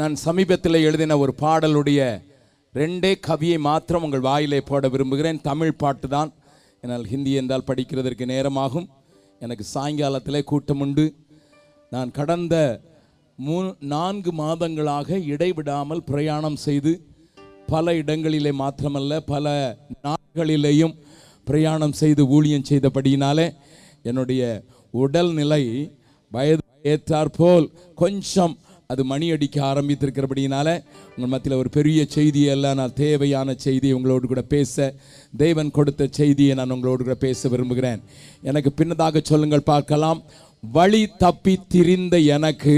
நான் சமீபத்தில் எழுதின ஒரு பாடலுடைய ரெண்டே கவியை மாத்திரம் உங்கள் வாயிலே போட விரும்புகிறேன். தமிழ் பாட்டு தான். என்னால் ஹிந்தி என்றால் படிக்கிறதற்கு நேரமாகும். எனக்கு சாயங்காலத்திலே கூட்டம் உண்டு. நான் கடந்த மூ நான்கு மாதங்களாக இடைவிடாமல் பிரயாணம் செய்து பல இடங்களிலே மாத்திரமல்ல பல நாடுகளிலேயும் பிரயாணம் செய்து ஊழியம் செய்தபடியினாலே என்னுடைய உடல்நிலை வயது ஏற்றாற்போல் கொஞ்சம் அது மணி அடிக்க ஆரம்பித்திருக்கிறபடியினால உங்கள் மத்தியில் ஒரு பெரிய செய்தியெல்லாம் நான் தேவையான செய்தியை உங்களோடு கூட பேச தேவன் கொடுத்த செய்தியை நான் உங்களோடு கூட பேச விரும்புகிறேன். எனக்கு பின்னதாக சொல்லுங்கள் பார்க்கலாம். வழி தப்பி திரிந்த எனக்கு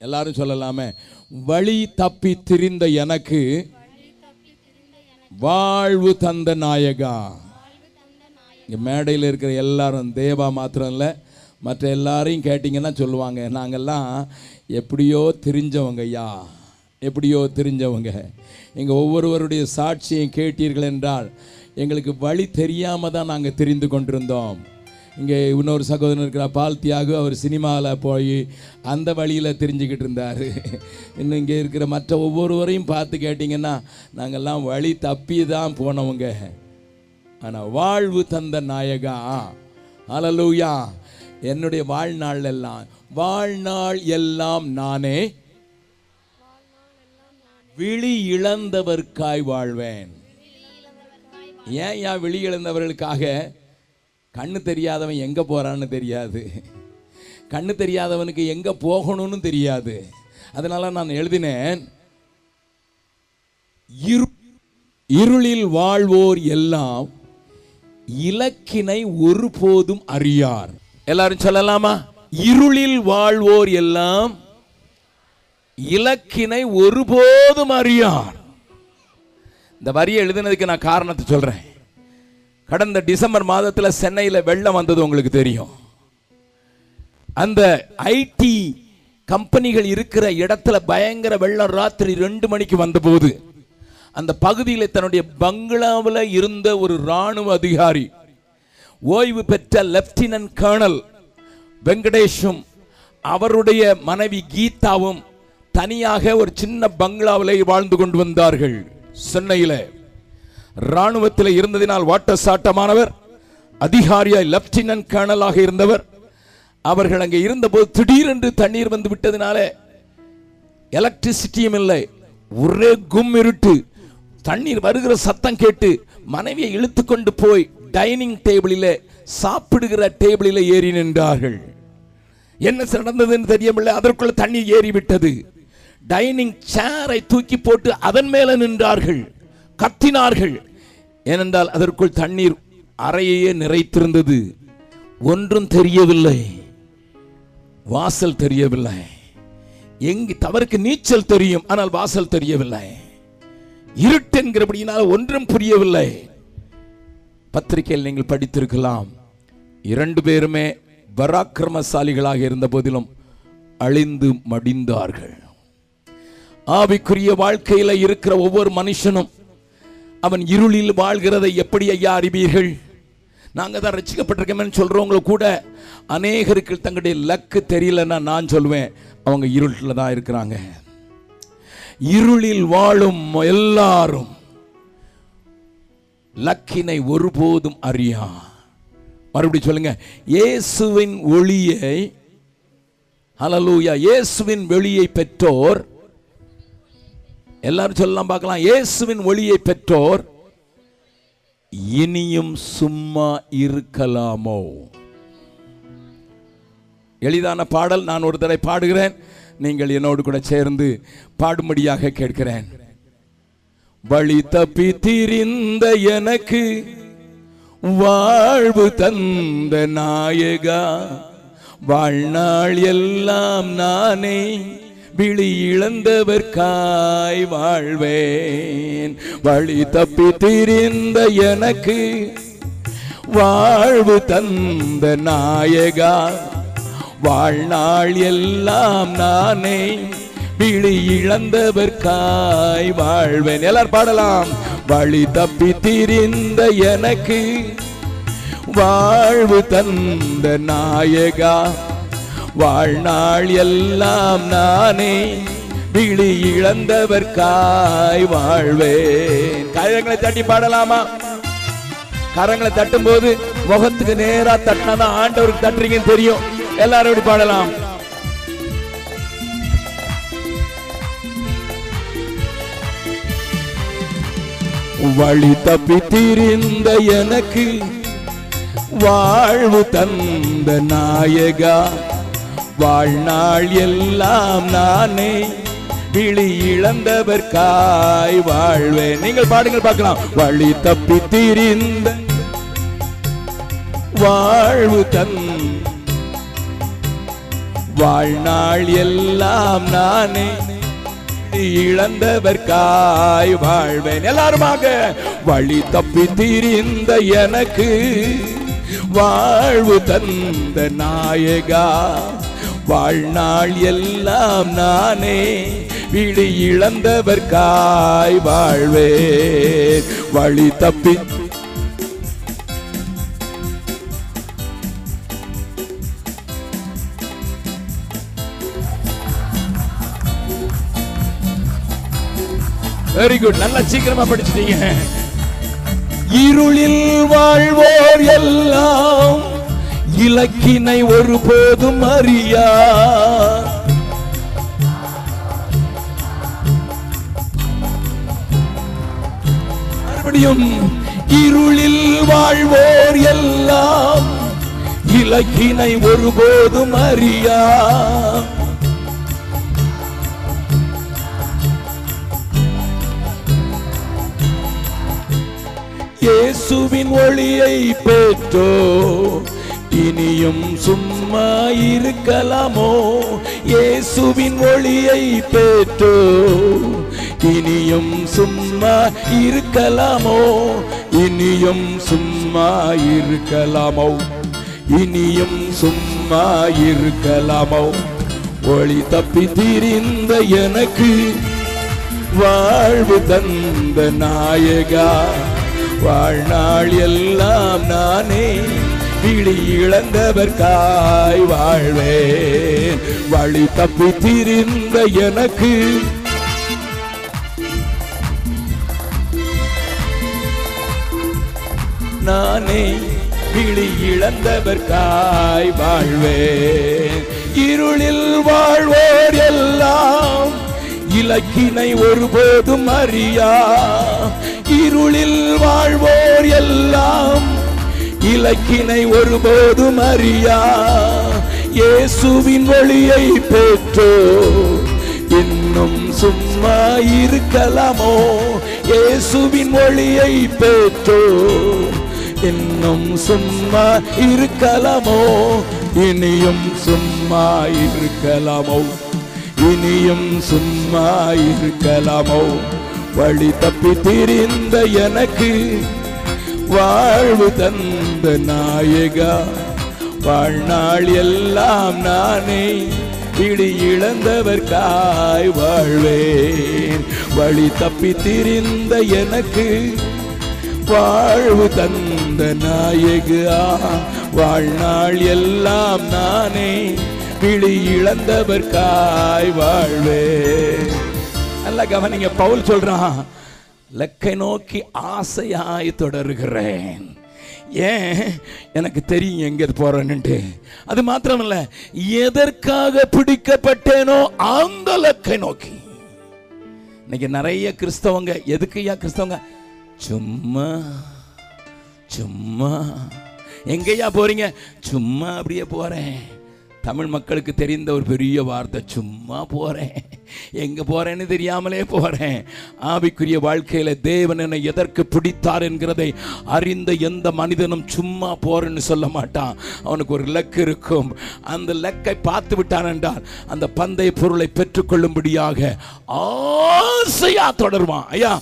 எல்லாரும் சொல்லலாமே. வழி தப்பி திரிந்த எனக்கு வாழ்வு தந்த நாயகா. இங்கே மேடையில் இருக்கிற எல்லாரும் தேவா மாத்திரம் இல்லை மற்ற எல்லாரையும் கேட்டிங்கன்னா சொல்லுவாங்க நாங்கள்லாம் எப்படியோ தெரிஞ்சவங்க ஐயா எப்படியோ தெரிஞ்சவங்க. எங்கள் ஒவ்வொருவருடைய சாட்சியை கேட்டீர்கள் என்றால் எங்களுக்கு வழி தெரியாமல் தான் நாங்கள் தெரிந்து கொண்டிருந்தோம். இங்கே இன்னொரு சகோதரன் இருக்கிற பால் தியாகு அவர் சினிமாவில் போய் அந்த வழியில் தெரிஞ்சுக்கிட்டு இருந்தார். இன்னும் இங்கே இருக்கிற மற்ற ஒவ்வொருவரையும் பார்த்து கேட்டிங்கன்னா நாங்கள்லாம் வழி தப்பி தான் போனவங்க. ஆனால் வாழ்வு தந்த நாயகா. அலலூயா என்னுடைய வாழ்நாள் எல்லாம் வாழ்நாள் எல்லாம் நானே விழி இழந்தவர்க்காய் வாழ்வேன். ஏன் ஏன் விழி இழந்தவர்களுக்காக கண்ணு தெரியாதவன் எங்கே போகிறான்னு தெரியாது. கண்ணு தெரியாதவனுக்கு எங்கே போகணும்னு தெரியாது. அதனால நான் எழுதினேன் இரு இருளில் வாழ்வோர் எல்லாம் இலக்கினை ஒருபோதும் அறியார். எல்லாரும் சொல்லலாமா? இருளில் வாழ்வோர் எல்லாம் இலக்கினை ஒருபோதும் அறியார். இந்த வரியை எழுதினதுக்கு நான் காரணத்தை சொல்றேன். கடந்த டிசம்பர் மாதத்தில் சென்னையில் வெள்ளம் வந்தது உங்களுக்கு தெரியும். அந்த ஐடி கம்பெனிகள் இருக்கிற இடத்துல பயங்கர வெள்ளம் ராத்திரி ரெண்டு மணிக்கு வந்தபோது அந்த பகுதியில் தன்னுடைய பங்களாவில் இருந்த ஒரு ராணுவ அதிகாரி ஓய்வு பெற்ற லெப்டினன்ட் கர்னல் வெங்கடேஷும் அவருடைய மனைவி கீதாவும் தனியாக ஒரு சின்ன பங்களாவிலே வாழ்ந்து கொண்டு வந்தார்கள். சென்னையில் ராணுவத்தில் இருந்ததினால் வாட்ட சாட்டமானவர் அதிகாரியாய் லெப்டினன்ட் கர்னலாக இருந்தவர். அவர்கள் அங்கே இருந்தபோது திடீரென்று தண்ணீர் வந்து விட்டதினால எலக்ட்ரிசிட்டியும் இல்லை. ஒரே கும் இருட்டு. தண்ணீர் வருகிற சத்தம் கேட்டு மனைவியை இழுத்து கொண்டு போய் டைனிங் டேபிளில் சாப்பிடுகிற டேபிளில் ஏறி நின்றார்கள். என்ன நடந்ததுன்னு தெரியவில்லை அதற்குள்ள தண்ணி ஏறி விட்டது டைனிங் சேரை தூக்கி போட்டு அதன் மேலே நின்றார்கள். கத்தினார்கள். ஏனென்றால் அதற்குள் தண்ணீர் அறையையே நிறைத்திருந்தது. ஒன்றும் தெரியவில்லை. வாசல் தெரியவில்லை. எங்கு தவறுக்கு நீச்சல் தெரியும் ஆனால் வாசல் தெரியவில்லை. இருட்டு என்கிறபடியினால் ஒன்றும் புரியவில்லை. பத்திரிகையில் நீங்கள் படித்திருக்கலாம். இரண்டு பேருமே பராக்கிரமசாலிகளாக இருந்த போதிலும் அழிந்து மடிந்தார்கள். ஆவிக்குரிய வாழ்க்கையில் இருக்கிற ஒவ்வொரு மனுஷனும் அவன் இருளில் வாழ்கிறதை எப்படி ஐயா அறிவீர்கள்? நாங்கள் தான் ரசிக்கப்பட்டிருக்கோம்னு சொல்றவங்க கூட அநேகருக்கு தங்களுடைய லக்கு தெரியலன்னா நான் சொல்லுவேன் அவங்க இருட்டில் தான் இருக்கிறாங்க. இருளில் வாழும் எல்லாரும் லக்கினை ஒருபோதும் அறியா மறுபடியும் சொல்லுங்க இயேசுவின் ஒளியை ஹலலூயா இயேசுவின் வெளியை பெற்றோர் எல்லாரும் சொல்லலாம் பார்க்கலாம் இயேசுவின் ஒளியை பெற்றோர் இனியும் சும்மா இருக்கலாமோ? எளிதான பாடல் நான் ஒரு தடவை பாடுகிறேன் நீங்கள் என்னோடு கூட சேர்ந்து பாடும்படியாக கேட்கிறேன். வழி தப்பி திரிந்த எனக்கு வாழ்வு தந்த நாயகா வாழ்நாள் எல்லாம் நானே விழி இழந்தவர்காய் வாழ்வேன். வழி தப்பி திரிந்த எனக்கு வாழ்வு தந்த நாயகா வாழ்நாள் எல்லாம் நானே விழி இழந்தவர்காய் வாழ்வேன். எல்லாரும் பாடலாம். வழி தப்பி திரிந்த எனக்கு வாழ்வு தந்த நாயகா. வாழ்நாள் எல்லாம் நானே விழி இழந்தவர்காய் வாழ்வேன். கரங்களை தட்டி பாடலாமா? கரங்களை தட்டும் போது முகத்துக்கு நேரா தட்டினா ஆண்டவருக்கு தட்டுறீங்கன்னு தெரியும். எல்லாரும் பாடலாம்? வழி தப்பித்திருந்த எனக்கு வாழ்வு தந்த நாயகா வாழ்நாள் எல்லாம் நானே விழி இழந்தவர் காய் வாழ்வேன். நீங்கள் பாடுங்கள் பார்க்கலாம். வழி தப்பித்திருந்த வாழ்வு தன் வாழ்நாள் எல்லாம் நானே இழந்தவர்காய் வாழ்வேன். எல்லாருமாக வழி தப்பி திரிந்த எனக்கு வாழ்வு தந்த நாயகா வாழ்நாள் எல்லாம் நானே விழி இழந்தவர்காய் வாழ்வே வழி தப்பி வெரி குட் நல்லா சீக்கிரமா படிச்சிட்டீங்க. இருளில் வாழ்வோர் எல்லாம் இலக்கினை ஒருபோதும் அறியா மறுபடியும் இருளில் வாழ்வோர் எல்லாம் இலக்கினை ஒருபோதும் அறியா இயேசுவின் ஒளியை பெற்றோ. இனியும் சும்மா இருக்கலாமோ? இயேசுவின் ஒளியை பெற்றோ. இனியும் சும்மா இருக்கலாமோ? இனியும் சும்மா இருக்கலாமோ? இனியும் சும்மா இருக்கலாமோ? ஒளி தப்பி திரிந்த எனக்கு வாழ்வு தந்த நாயகா. வாழ்நாள் எல்லாம் நானே விழி இழந்தவர்காய் வாழ்வேன் வழி தப்பி திரிந்த எனக்கு நானே விழி இழந்தவர்காய் வாழ்வேன் இருளில் வாழ்வோர் எல்லாம் இலக்கினை ஒருபோதும் அறியா. இருளில் வாழ்வோர் எல்லாம். இலக்கினை ஒருபோதும் அறியா. இயேசுவின் ஒளியை பெற்றோ. இன்னும் சும்மா இருக்கலாமோ? இயேசுவின் ஒளியை பெற்றோ. இன்னும் சும்மா இருக்கலாமோ? இனியும் சும்மா இருக்கலாமோ? இனியும் சும்மா இருக்கலாமோ? வழி தப்பி திரிந்த எனக்கு வாழ்வு தந்த நாயகா. வாழ்நாள் எல்லாம் நானே பிடி இழந்தவர்காய் வாழ்வேன். வழி தப்பி திரிந்த எனக்கு வாழ்வு தந்த நாயகா. வாழ்நாள் எல்லாம் நானே விழி இழந்தவர்காய் வாழ்வேன். நல்லா கவனிங்க பவுல் சொல்றான் லக்கை நோக்கி ஆசையாய் தொடர்கிறேன். ஏன்? எனக்கு தெரியும் எங்க போறேன்னுட்டு. அது மாத்திரமல்ல எதற்காக பிடிக்கப்பட்டேனோ அந்த லக்கை நோக்கி. இன்னைக்கு நிறைய கிறிஸ்தவங்க எதுக்குயா கிறிஸ்தவங்க? சும்மா சும்மா. எங்கேயா போறீங்க? சும்மா அப்படியே போறேன். தமிழ் மக்களுக்கு தெரிந்த ஒரு பெரிய வார்த்தை சும்மா போகிறேன் எங்கே போகிறேன்னு தெரியாமலே போகிறேன் ஆவிக்குரிய வாழ்க்கையில் தேவன் என்னை எதற்கு பிடித்தார் என்கிறதை அறிந்த எந்த மனிதனும் சும்மா போகிறேன்னு சொல்ல மாட்டான். அவனுக்கு ஒரு லக்கு இருக்கும். அந்த லக்கை பார்த்து விட்டான் என்றால் அந்த பந்தய பொருளை பெற்றுக்கொள்ளும்படியாக ஆசையா தொடருவான். ஐயா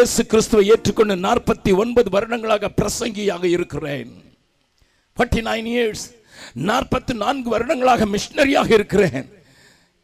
ஏசு கிறிஸ்துவை ஏற்றுக்கொண்டு நாற்பத்தி ஒன்பது வருடங்களாக பிரசங்கியாக இருக்கிறேன். ஃபார்ட்டி நைன் இயர்ஸ் நாற்பத்தி நான்கு வருடங்களாக மிஷினரியாக இருக்கிறேன்.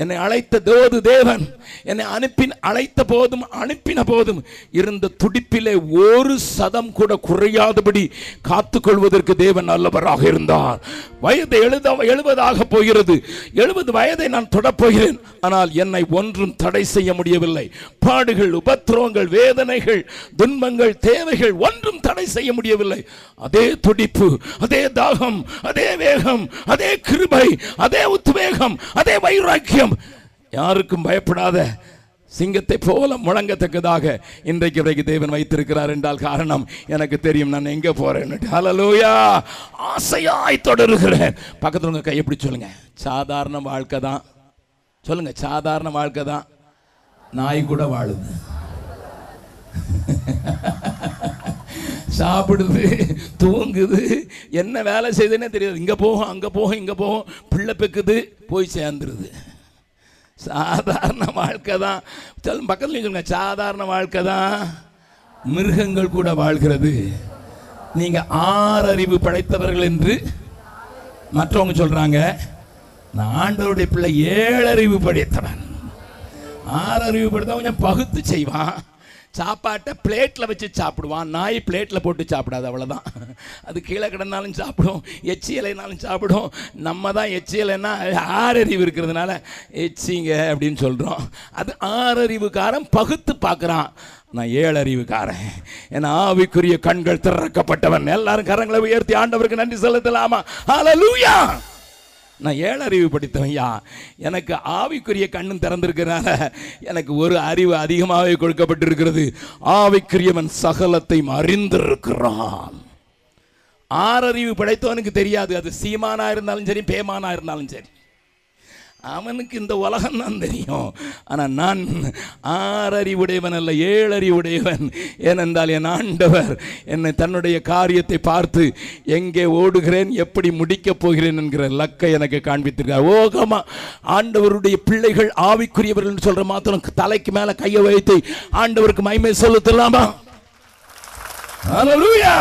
என்னை அழைத்த தேவது தேவன் என்னை அனுப்பின் அழைத்த போதும் அனுப்பின போதும் இருந்த துடிப்பிலே ஒரு சதம் கூட குறையாதபடி காத்துக்கொள்வதற்கு தேவன் நல்லவராக இருந்தார். வயது எழுத எழுபதாக போகிறது. எழுபது வயதை நான் தொடப்போகிறேன். ஆனால் என்னை ஒன்றும் தடை செய்ய முடியவில்லை. பாடுகள் உபத்திரவங்கள் வேதனைகள் துன்பங்கள் தேவைகள் ஒன்றும் தடை செய்ய முடியவில்லை. அதே துடிப்பு அதே தாகம் அதே வேகம் அதே கிருபை அதே உத்வேகம் அதே வைராக்கியம் யாருக்கும் பயப்படாத சிங்கத்தை போல முழங்கத்தக்கதாக இன்றைக்கு வரைக்கு தேவன் வைத்திருக்கிறார் என்றால் காரணம் எனக்கு தெரியும். நான் எங்கே போகிறேன்னு ஹலலூயா ஆசையாய் தொடருகிறேன் பக்கத்தில் உங்கள் கையை பிடிச்சு சொல்லுங்க. சாதாரண வாழ்க்கை தான். சொல்லுங்க சாதாரண வாழ்க்கை தான். நாய் கூட வாழுது. சாப்பிடுது தூங்குது. என்ன வேலை செய்யுதுன்னே தெரியாது. இங்கே போகும் அங்கே போகும் இங்கே போகும். பிள்ளை பெக்குது போய் சேர்ந்துருது. சாதாரண வாழ்க்கை தான். சொல்லும் பக்கத்தில் சொல்லுங்க சாதாரண வாழ்க்கை தான். மிருகங்கள் கூட வாழ்கிறது. நீங்கள் ஆறறிவு படைத்தவர்கள் என்று மற்றவங்க சொல்கிறாங்க நான் ஆண்டவருடைய பிள்ளை ஏழறிவு படைத்தவன். ஆறறிவு படைத்தவன் கொஞ்சம் பகுத்து செய்வான். சாப்பாட்டை பிளேட்டில் வச்சு சாப்பிடுவான். நாய் பிளேட்டில் போட்டு சாப்பிடாது அவ்வளோதான் அது கீழே கிடந்தாலும் சாப்பிடும். எச்சி இலைனாலும் சாப்பிடும். நம்ம தான் எச்சி இலைன்னா ஆறறிவு இருக்கிறதுனால எச்சிங்க அப்படின்னு சொல்கிறோம் அது ஆறறிவுக்காரன் பகுத்து பார்க்குறான். நான் ஏழறிவுக்காரன். என் ஆவிக்குரிய கண்கள் திறக்கப்பட்டவன். எல்லாரும் கரங்களை உயர்த்தி ஆண்டவருக்கு நன்றி செலுத்தலாமா? ஹalleluya நான் ஏழறிவு படித்தவையா எனக்கு ஆவிக்குரிய கண்ணும் திறந்திருக்கிறனால எனக்கு ஒரு அறிவு அதிகமாகவே கொடுக்கப்பட்டிருக்கிறது. ஆவிக்குரியவன் சகலத்தையும் அறிந்திருக்கிறான். ஆறறிவு படைத்தவனுக்கு தெரியாது. அது சீமானா இருந்தாலும் சரி பேமானா இருந்தாலும் சரி. அவனுக்கு இந்த உலகம் தான் தெரியும். ஆனால் நான் ஆறறிவுடையவன் அல்ல ஏழறிவுடையவன் ஏனென்றால் என் ஆண்டவர் என்னை தன்னுடைய காரியத்தை பார்த்து எங்கே ஓடுகிறேன் எப்படி முடிக்கப் போகிறேன் என்கிற லக்கை எனக்கு காண்பித்திருக்கார் ஓகமா ஆண்டவருடைய பிள்ளைகள் ஆவிக்குரியவர்கள் சொல்கிற மாத்திரம் தலைக்கு மேலே கையை வைத்து ஆண்டவருக்கு மைமை செலுத்தலாமா? Hallelujah.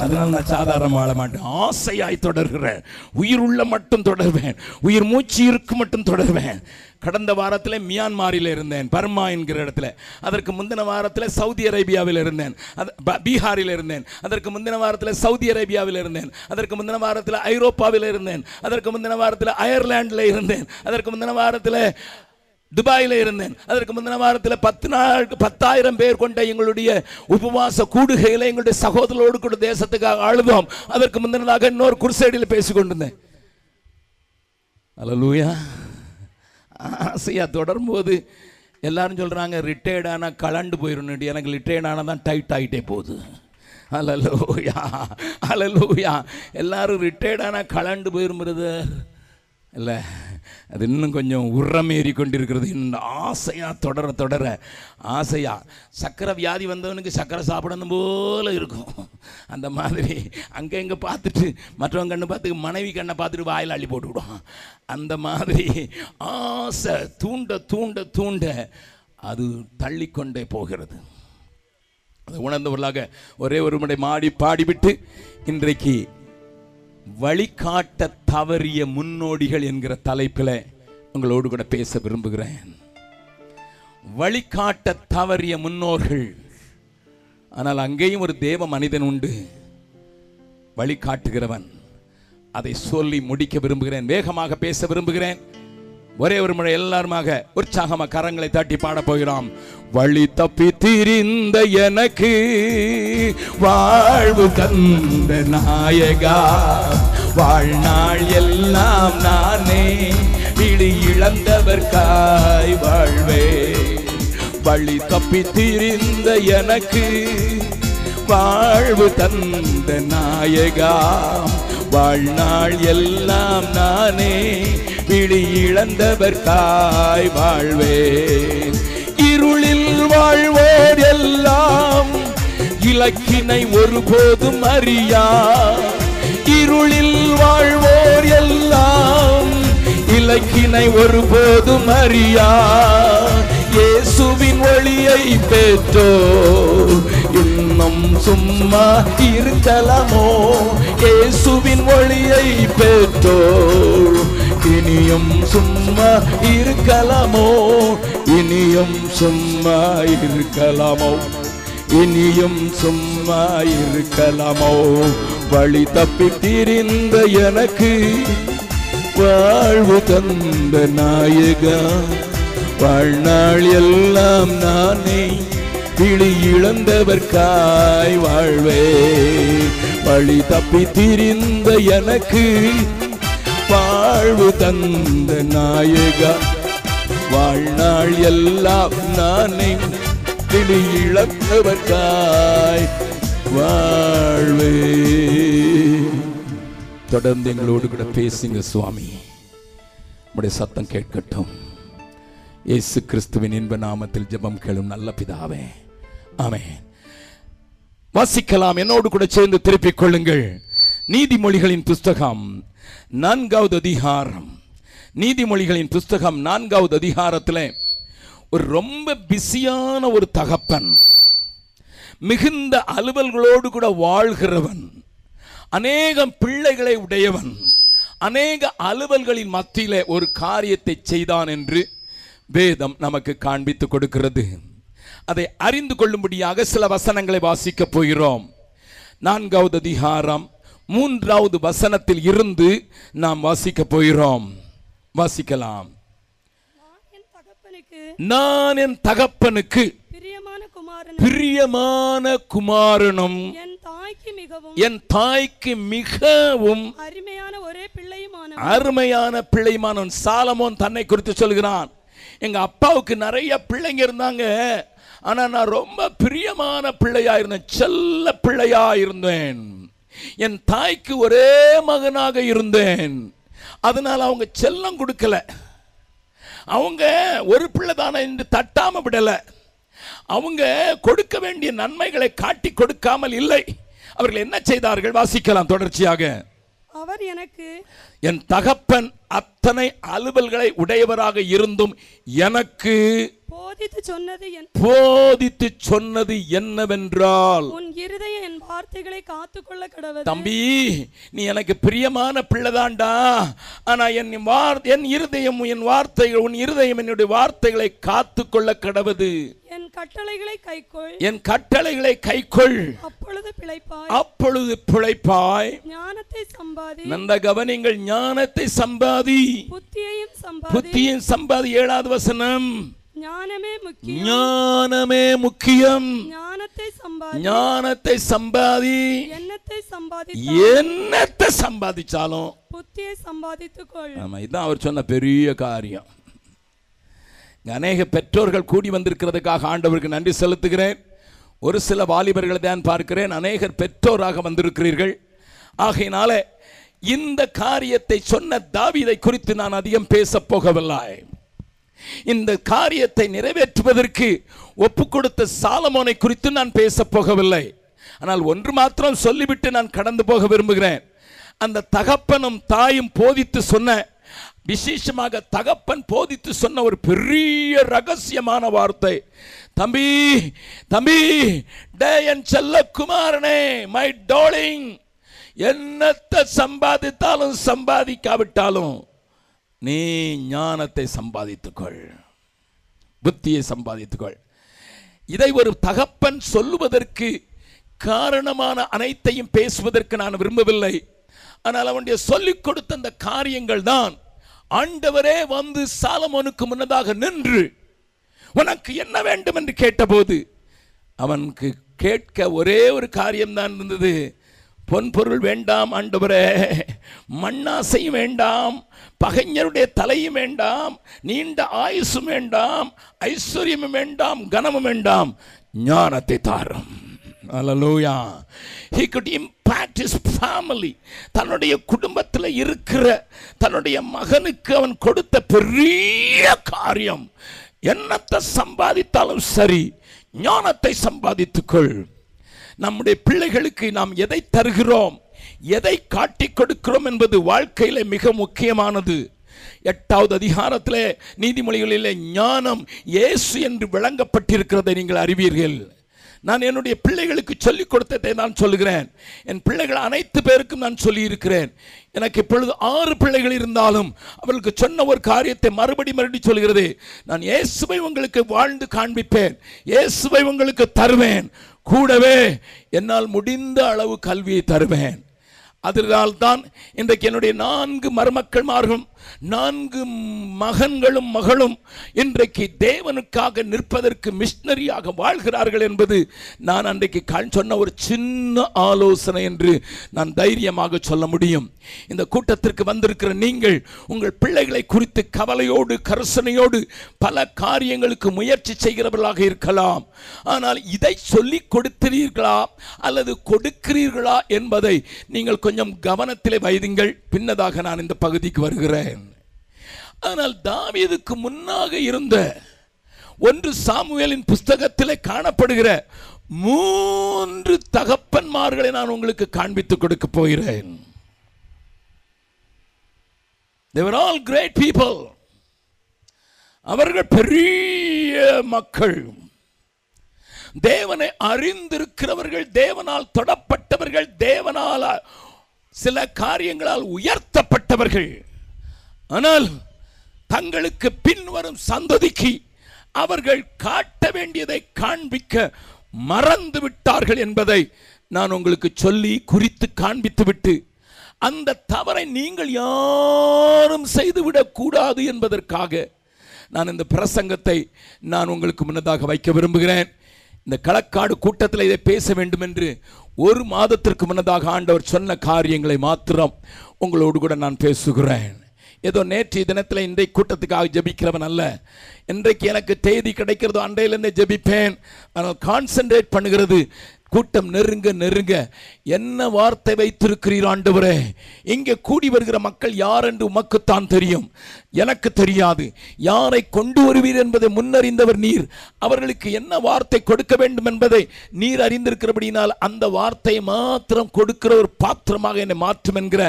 அதனால நான் சாதாரணமாக வாழ மாட்டேன். ஆசையாய் தொடர்கிறேன். உயிர் உள்ள மட்டும் தொடர்வேன். உயிர் மூச்சு இருக்கு மட்டும் தொடர்வேன். கடந்த வாரத்தில் மியான்மாரில் இருந்தேன் பர்மா என்கிற இடத்துல. அதற்கு முந்தின வாரத்தில் சவுதி அரேபியாவில் இருந்தேன். அது ப- பீகாரில் இருந்தேன். அதற்கு முந்தின வாரத்தில் சவுதி அரேபியாவில் இருந்தேன். அதற்கு முந்தின வாரத்தில் ஐரோப்பாவில் இருந்தேன். அதற்கு முந்தின வாரத்தில் அயர்லாண்டில் இருந்தேன். அதற்கு முந்தின வாரத்தில் துபாயில் இருந்தேன். அதற்கு முந்தின வாரத்தில் பத்து நாள் பத்தாயிரம் பேர் கொண்ட எங்களுடைய உபவாச கூடுகையில் எங்களுடைய சகோதரோடு கூட தேசத்துக்காக அழுதோம். அதற்கு முந்தினதாக இன்னொரு குருசைடில் பேசி கொண்டிருந்தேன். அல்லூயா ஆசையா தொடரும்போது எல்லாரும் சொல்கிறாங்க ரிட்டையர்ட் ஆனால் கலண்டு போயிடணும் எனக்கு ரிட்டையர்ட் ஆனால் தான் டைட் ஆகிட்டே போகுது. அலலூயா அலலூயா எல்லாரும் ரிட்டையர்ட் கலண்டு போயிரும் பிரதர் இல்லை அது இன்னும் கொஞ்சம் உரமேறி கொண்டிருக்கிறது. இன்னும் ஆசையாக தொடர தொடர. ஆசையாக சக்கரை வியாதி வந்தவனுக்கு சக்கரை சாப்பிடணும் போல இருக்கும். அந்த மாதிரி அங்கே இங்கே பார்த்துட்டு மற்றவங்க கண்ணை பார்த்து மனைவி கண்ணை பார்த்துட்டு வாயில் அள்ளி போட்டுவிடும் அந்த மாதிரி ஆசை தூண்ட தூண்ட தூண்ட அது தள்ளிக்கொண்டே போகிறது. அது உணர்ந்தவர்களாக ஒரே ஒரு முறை மாடி பாடிவிட்டு இன்றைக்கு வழிகாட்ட தவறிய முன்னோடிகள் என்கிற தலைப்பில் உங்களோடு கூட பேச விரும்புகிறேன். வழிகாட்ட தவறிய முன்னோர்கள். ஆனால் அங்கேயும் ஒரு தேவ மனிதன் உண்டு. வழிகாட்டுகிறவன். அதை சொல்லி முடிக்க விரும்புகிறேன். வேகமாக பேச விரும்புகிறேன். ஒரே ஒரு முறை எல்லாருமாக உற்சாகமா கரங்களை தட்டி பாடப் போகிறோம். வழி தப்பி திரிந்த எனக்கு வாழ்வு தந்த நாயகா வாழ்நாள் எல்லாம் நானே இடி இழந்தவர்காய் வாழ்வே. வழி தப்பி திரிந்த எனக்கு வாழ்வு தந்த நாயகா வாழ்நாள் எல்லாம் நானே விழி இழந்தவர் தாய் வாழ்வே. இருளில் வாழ்வோர் எல்லாம் இலக்கினை ஒருபோதும் அறியா. இருளில் வாழ்வோர் எல்லாம் இலக்கினை ஒருபோதும் அறியா. இயேசுவின் ஒளியை பெற்றோ இன்னும் சும்மா இருக்கலமோ இயேசுவின் ஒளியை பெற்றோ இனியும் சும்மா இருக்கலாமோ? இனியும் சும்மா இருக்கலாமோ? இனியும் சும்மா இருக்கலாமோ? வழி தப்பி திரிந்த எனக்கு வாழ்வு தந்த நாயகா வாழ்நாள் எல்லாம் நானே விழி இழந்தவர்காய் வாழ்வே. வழி தப்பி திரிந்த எனக்கு வாழ்வு தந்த நாயகா. வாழ்நாள் எல்லாம் நானே திணி இழந்தவர்காய் வாழ்வே. தொடர்ந்து எங்களோடு கூட பேசுங்க சுவாமி. உடைய சத்தம் கேட்கட்டும். இயேசு கிறிஸ்துவின் இன்ப நாமத்தில் ஜெபம் கேளும் நல்ல பிதாவே. ஆமே வாசிக்கலாம். என்னோடு கூட சேர்ந்து திருப்பிக் கொள்ளுங்கள். நீதிமொழிகளின் புஸ்தகம் நான்காவது அதிகாரம். நீதிமொழிகளின் புஸ்தகம் நான்காவது அதிகாரத்தில் ஒரு ரொம்ப பிஸியான ஒரு தகப்பன். மிகுந்த அலுவல்களோடு கூட வாழ்கிறவன். அநேகம் பிள்ளைகளை உடையவன். அநேக அலுவல்களின் மத்தியில் ஒரு காரியத்தை செய்தான் என்று வேதம் நமக்கு காண்பித்து கொடுக்கிறது. அதை அறிந்து கொள்ளும்படியாக சில வசனங்களை வாசிக்கப் போகிறோம். நான்காவது அதிகாரம் மூன்றாவது வசனத்தில் இருந்து நாம் வாசிக்கப் போகிறோம். வாசிக்கலாம். நான் என் தகப்பனுக்கு நான் என் தகப்பனுக்கு பிரியமான குமாரனும் என் தாய்க்கு மிகவும் என் தாய்க்கு மிகவும் அருமையான ஒரே பிள்ளையுமான அருமையான பிள்ளைமானவன் சாலமோன் தன்னை குறித்து சொல்கிறான். எங்க அப்பாவுக்கு நிறைய பிள்ளைங்க இருந்தாங்க. ஆனா நான் ரொம்ப பிரியமான பிள்ளையா இருந்தேன் செல்ல பிள்ளையா இருந்தேன் என் தாய்க்கு ஒரே மகனாக இருந்தேன். அதனால அவங்க செல்லம் கொடுக்கல. அவங்க ஒரு பிள்ளை தானே என்று தட்டாம விடல. அவங்க கொடுக்க வேண்டிய நன்மைகளை காட்டி கொடுக்காமல் இல்லை. அவர்கள் என்ன செய்தார்கள்? வாசிக்கலாம் தொடர்ச்சியாக. அவர் எனக்கு என் தகப்பன் அத்தனை அலுவல்களை உடையவராக இருந்தும் எனக்கு போதித்து சொன்னது போதித்து சொன்னது என்னவென்றால் உன் இருதயம் என் வார்த்தைகளை காத்துக்கொள்ள கடவது தம்பி நீ எனக்கு பிரியமான பிள்ளைதான்டா ஆனா என் வார் என் இருதயம் என் வார்த்தைகள் உன் இருதயம் என்னுடைய வார்த்தைகளை காத்துக்கொள்ள கடவது. என் கட்டளைகளை கைக்கொள். என் கட்டளைகளை கைக்கொள். அப்பொழுது பிழைப்பாய். அப்பொழுது பிழைப்பாய். ஞானத்தை சம்பாதி. நந்த கவனிங்கள் ஞானத்தை சம்பாதி. புத்தியையும் சம்பாதி. புத்தியின் சம்பாதி. ஏழாவது வசனம். ஞானமே முக்கியம். ஞானமே முக்கியம். ஞானத்தை சம்பாதி. ஞானத்தை சம்பாதி. எண்ணத்தை சம்பாதி என்னத்தை சம்பாதிச்சாலும். புத்தியை சம்பாதித்துக்கொள். ஆமா இதுதான் அவர் சொன்ன பெரிய காரியம். அநேக பெற்றோர்கள் கூடி வந்திருக்கிறதுக்காக ஆண்டவருக்கு நன்றி செலுத்துகிறேன். ஒரு சில வாலிபர்களை தான் பார்க்கிறேன். அநேகர் பெற்றோராக வந்திருக்கிறீர்கள். ஆகையினால இந்த காரியத்தை சொன்ன தாவீதை குறித்து நான் அதிகம் பேசப் போகவில்லை. இந்த காரியத்தை நிறைவேற்றுவதற்கு ஒப்பு கொடுத்த சாலமோனை குறித்து நான் பேசப் போகவில்லை. ஆனால் ஒன்று மாத்திரம் சொல்லிவிட்டு நான் கடந்து போக விரும்புகிறேன். அந்த தகப்பனும் தாயும் போதித்து சொன்ன விசேஷமாக தகப்பன் போதித்து சொன்ன ஒரு பெரிய ரகசியமான வார்த்தை. தம்பி தம்பி டே என் செல்ல குமாரனே மை டோலிங் என்னத்தை சம்பாதித்தாலும் சம்பாதிக்காவிட்டாலும் நீ ஞானத்தை சம்பாதித்துக்கொள். புத்தியை சம்பாதித்துக்கொள். இதை ஒரு தகப்பன் சொல்லுவதற்கு காரணமான அனைத்தையும் பேசுவதற்கு நான் விரும்பவில்லை. ஆனால் அவனுடைய சொல்லிக் கொடுத்த அந்த காரியங்கள் தான் ஆண்டவரே வந்து சாலமோனுக்கு முன்னதாக நின்று உனக்கு என்ன வேண்டும் என்று கேட்டபோது அவனுக்கு கேட்க ஒரே ஒரு காரியம்தான் இருந்தது. பொன் பொருள் வேண்டாம் ஆண்டவரே. மண்ணாசையும் வேண்டாம் பகைஞருடைய தலையும் வேண்டாம் நீண்ட ஆயுசும் வேண்டாம் ஐஸ்வர்யமும் வேண்டாம் கனமும் வேண்டாம். ஞானத்தை தாரும். அலலூயா he good impact is family தன்னுடைய குடும்பத்தில் இருக்கிற தன்னுடைய மகனுக்கு அவன் கொடுத்த பெரிய காரியம். என்னத்தை சம்பாதித்தாலும் சரி ஞானத்தை சம்பாதித்துக்கொள். நம்முடைய பிள்ளைகளுக்கு நாம் எதை தருகிறோம் எதை காட்டிக் கொடுக்கிறோம் என்பது வாழ்க்கையில் மிக முக்கியமானது. எட்டாவது அதிகாரத்தில் நீதிமொழிகளில் ஞானம் இயேசு என்று விளங்கப்பட்டிருக்கிறதை நீங்கள் அறிவீர்கள். நான் என்னுடைய பிள்ளைகளுக்கு சொல்லிக் கொடுத்ததை நான் சொல்லுகிறேன். என் பிள்ளைகள் அனைத்து பேருக்கும் நான் சொல்லியிருக்கிறேன். எனக்கு இப்பொழுது ஆறு பிள்ளைகள் இருந்தாலும் அவர்களுக்கு சொன்ன ஒரு காரியத்தை மறுபடி மறுபடி சொல்கிறது நான் இயேசுவை உங்களுக்கு வாழ்ந்து காண்பிப்பேன் இயேசுவை உங்களுக்கு தருவேன் கூடவே என்னால் முடிந்த அளவு கல்வியை தருவேன். அதனால் தான் இன்றைக்கு என்னுடைய நான்கு மருமக்கள்மார்களும் நான்கு மகன்களும் மகளும் இன்றைக்கு தேவனுக்காக நிற்பதற்கு மிஷினரியாக வாழ்கிறார்கள் என்பது நான் அன்றைக்கு கண் சொன்ன ஒரு சின்ன ஆலோசனை என்று நான் தைரியமாக சொல்ல முடியும். இந்த கூட்டத்திற்கு வந்திருக்கிற நீங்கள் உங்கள் பிள்ளைகளை குறித்து கவலையோடு கருசனையோடு பல காரியங்களுக்கு முயற்சி செய்கிறவர்களாக இருக்கலாம். ஆனால் இதை சொல்லிக் கொடுக்கிறீர்களா அல்லது கொடுக்கிறீர்களா என்பதை நீங்கள் கொஞ்சம் கவனத்திலே வைதுங்கள் பின்னதாக நான் இந்த பகுதிக்கு வருகிறேன். ஆனால் தாவீதுக்கு முன்னாக இருந்த ஒன்று சாமுவேலின் புஸ்தகத்திலே காணப்படுகிற மூன்று தகப்பன்மார்களை நான் உங்களுக்கு காண்பித்துக் கொடுக்க போகிறேன். தேவர் ஆல் கிரேட் பீப்புள் அவர்கள் பெரிய மக்கள். தேவனை அறிந்திருக்கிறவர்கள் தேவனால் தொடப்பட்டவர்கள் தேவனால் சில காரியங்களால் உயர்த்தப்பட்டவர்கள். ஆனால் தங்களுக்கு பின்வரும் சந்ததிக்கு அவர்கள் காட்ட வேண்டியதை காண்பிக்க மறந்து விட்டார்கள் என்பதை நான் உங்களுக்கு சொல்லி குறித்து காண்பித்து விட்டு அந்த தவறை நீங்கள் யாரும் செய்துவிடக்கூடாது என்பதற்காக நான் இந்த பிரசங்கத்தை நான் உங்களுக்கு முன்னதாக வைக்க விரும்புகிறேன். இந்த களக்காடு கூட்டத்தில் இதை பேச வேண்டும் என்று ஒரு மாதத்திற்கு முன்னதாக ஆண்டவர் சொன்ன காரியங்களை மாத்திரம் உங்களோடு கூட நான் பேசுகிறேன். ஏதோ நேற்றைய தினத்தில் இன்றைய கூட்டத்துக்காக ஜெபிக்கிறவன் அல்ல. இன்றைக்கு எனக்கு தேதி கிடைக்கிறதோ அன்றையிலேருந்தே ஜெபிப்பேன். ஆனால் கான்சென்ட்ரேட் பண்ணுகிறது. கூட்டம் நெருங்க நெருங்க. என்ன வார்த்தை வைத்திருக்கிறீர் ஆண்டவரே? இங்கே கூடி வருகிற மக்கள் யார் என்று உமக்குத்தான் தெரியும். எனக்கு தெரியாது. யாரை கொண்டு வருவீர் என்பதை முன்னறிந்தவர் நீர். அவர்களுக்கு என்ன வார்த்தை கொடுக்க வேண்டும் என்பதை நீர் அறிந்திருக்கிறபடியினால் அந்த வார்த்தையை மாத்திரம் கொடுக்கிற ஒரு பாத்திரமாக என்னை மாற்றும் என்கிற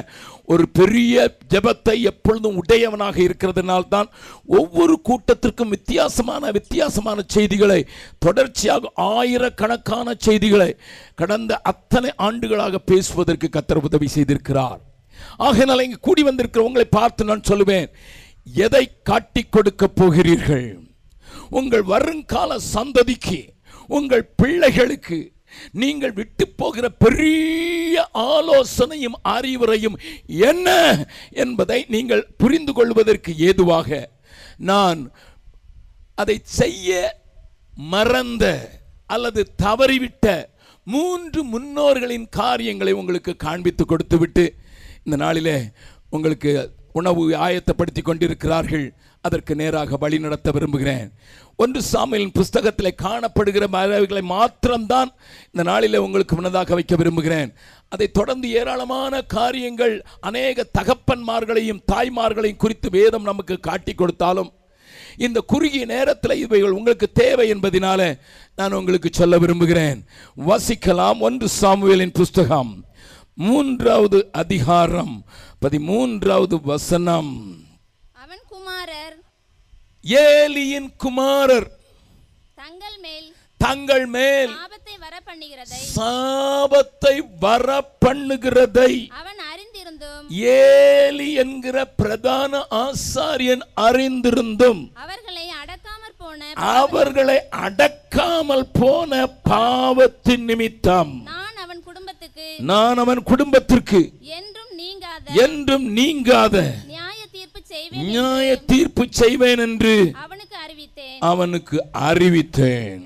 ஒரு பெரிய ஜெபத்தை எப்பொழுதும் உடையவனாக இருக்கிறதுனால் தான் ஒவ்வொரு கூட்டத்திற்கும் வித்தியாசமான வித்தியாசமான செய்திகளை தொடர்ச்சியாக ஆயிரக்கணக்கான செய்திகளை கடந்த அத்தனை ஆண்டுகளாக பேசுவதற்கு கத்தர் உதவி செய்திருக்கிறார். ஆகையினால் இங்கு கூடி வந்திருக்கிற உங்களை பார்த்து நான் சொல்லுவேன் எதை காட்டிக் கொடுக்க போகிறீர்கள்? உங்கள் வருங்கால சந்ததிக்கு உங்கள் பிள்ளைகளுக்கு நீங்கள் விட்டு போகிற பெரிய ஆலோசனையும் அறிவுரையும் என்ன என்பதை நீங்கள் புரிந்து கொள்வதற்கு ஏதுவாக நான் அதை செய்ய மறந்த அல்லது தவறிவிட்ட மூன்று முன்னோர்களின் காரியங்களை உங்களுக்கு காண்பித்து கொடுத்து விட்டு இந்த நாளிலே உங்களுக்கு உணவு ஆயத்தப்படுத்தி கொண்டிருக்கிறார்கள். அதற்கு நேராக வழி நடத்த விரும்புகிறேன். ஒன்று சாமியின் புஸ்தகத்தில் காணப்படுகிற மரபுகளை மாத்திரம்தான் இந்த நாளில் உங்களுக்கு முன்னதாக வைக்க விரும்புகிறேன். அதை தொடர்ந்து ஏராளமான காரியங்கள் அநேக தகப்பன்மார்களையும் தாய்மார்களையும் குறித்து வேதம் நமக்கு காட்டி கொடுத்தாலும் இந்த குறுகிய நேரத்தில் இவைகள் உங்களுக்கு தேவை என்பதினால நான் உங்களுக்கு சொல்ல விரும்புகிறேன். வசிக்கலாம் ஒன்று சாமுவேலின் புஸ்தகம். மூன்றாவது அதிகாரம். பதிமூன்றாவது வசனம். ஏலியின் குமாரர். தங்கள் மேல் தங்கள் மேல் ஆபத்தை வர பண்ணுகிறதை சாபத்தை வர பண்ணுகிறதை அவன் அறிந்திருந்தும் ஏலி என்கிற பிரதான ஆசாரியன் அறிந்திருந்தும் அவர்களை அடக்காமற் போன அவர்களை அடக்காமல் போன பாவத்தின் நிமித்தம். நான் அவன் குடும்பத்துக்கு நான் அவன் குடும்பத்திற்கு என்றும் நீங்காத என்றும் நீங்காத செய்வேன் நியாய தீர்ப்பு செய்வேன் என்று அவனுக்கு அறிவித்தேன். அவனுக்கு அறிவித்தேன்.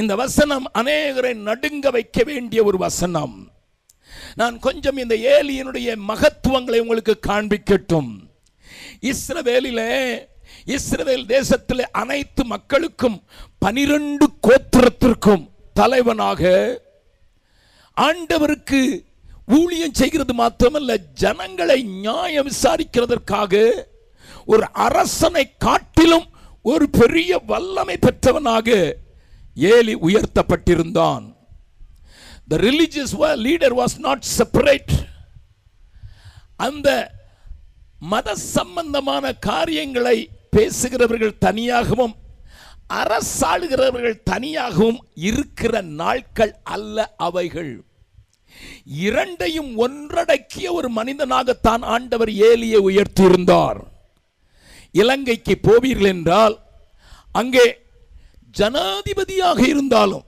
இந்த வசனம் அநேகரை நடுங்க வைக்க வேண்டிய ஒரு வசனம். நான் கொஞ்சம் இந்த ஏலியனுடைய மகத்துவங்களை உங்களுக்கு காண்பிக்கட்டும். இஸ்ரவேலிலே இஸ்ரவேல் தேசத்திலே அனைத்து மக்களுக்கும் பனிரெண்டு கோத்திரத்திற்கும் தலைவனாக ஆண்டவருக்கு ஊழியம் செய்கிறது மாத்திரமல்ல ஜனங்களை நியாயம் விசாரிக்கிறதற்காக ஒரு அரசனை காட்டிலும் ஒரு பெரிய வல்லமை பெற்றவனாக Eli உயர்த்தப்பட்டிருந்தான். The religious leader was not separate அந்த மத சம்பந்தமான காரியங்களை பேசுகிறவர்கள் தனியாகவும் அரசாளுகிறவர்கள் தனியாகவும் இருக்கிற நாட்கள் அல்ல அவைகள். இரண்டையும் ஒன்றடக்கிய ஒரு மனிதனாகத்தான் ஆண்டவர் ஏலியை உயர்த்தியிருந்தார். இலங்கைக்கு போவீர்கள் என்றால் அங்கே ஜனாதிபதியாக இருந்தாலும்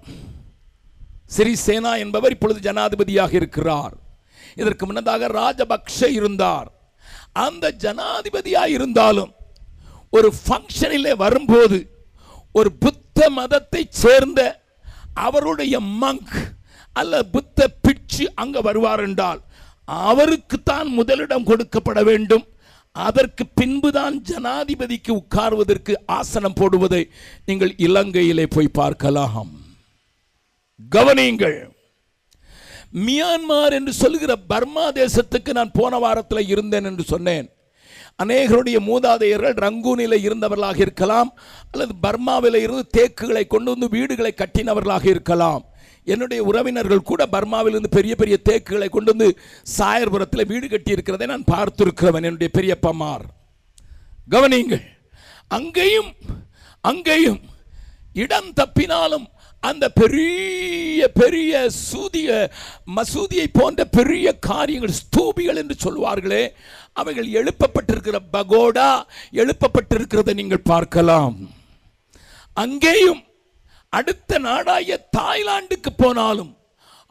சிறிசேனா என்பவர் இப்பொழுது ஜனாதிபதியாக இருக்கிறார். இதற்கு முன்னதாக ராஜபக்ஷ இருந்தார். அந்த ஜனாதிபதியாக இருந்தாலும் ஒரு ஃபங்க்ஷனிலே வரும்போது ஒரு புத்த மதத்தை சேர்ந்த அவருடைய மங்க் அல்ல புத்த பிட்சு அங்கே வருவார் என்றால் அவருக்குத்தான் முதலிடம் கொடுக்கப்பட வேண்டும். அதற்கு பின்புதான் ஜனாதிபதிக்கு உட்காருவதற்கு ஆசனம் போடுவதை நீங்கள் இலங்கையிலே போய் பார்க்கலாம். கவனியுங்கள் மியான்மார் என்று சொல்கிற பர்மா தேசத்துக்கு நான் போன வாரத்தில் இருந்தேன் என்று சொன்னேன். அநேகருடைய மூதாதையர்கள் ரங்கூனில் இருந்தவர்களாக இருக்கலாம் அல்லது பர்மாவில் இருந்து தேக்குகளை கொண்டு வந்து வீடுகளை கட்டினவர்களாக இருக்கலாம். என்னுடைய உறவினர்கள் கூட பர்மாவிலிருந்து பெரிய பெரிய தேக்குகளை கொண்டு வந்து சாயர்புரத்தில் வீடு கட்டி இருக்கிறதை நான் பார்த்திருக்கிறவன் என்னுடைய பெரியப்பமார் கவனியுங்கள் அங்கேயும் அங்கேயும் இடம் தப்பினாலும் அந்த பெரிய பெரிய சூதிய மசூதியை போன்ற பெரிய காரியங்கள் ஸ்தூபிகள் என்று சொல்வார்களே அவைகள் எழுப்பப்பட்டிருக்கிற பகோடா எழுப்பப்பட்டிருக்கிறதை நீங்கள் பார்க்கலாம். அங்கேயும் அடுத்த நாடாய தாய்லாந்துக்கு போனாலும்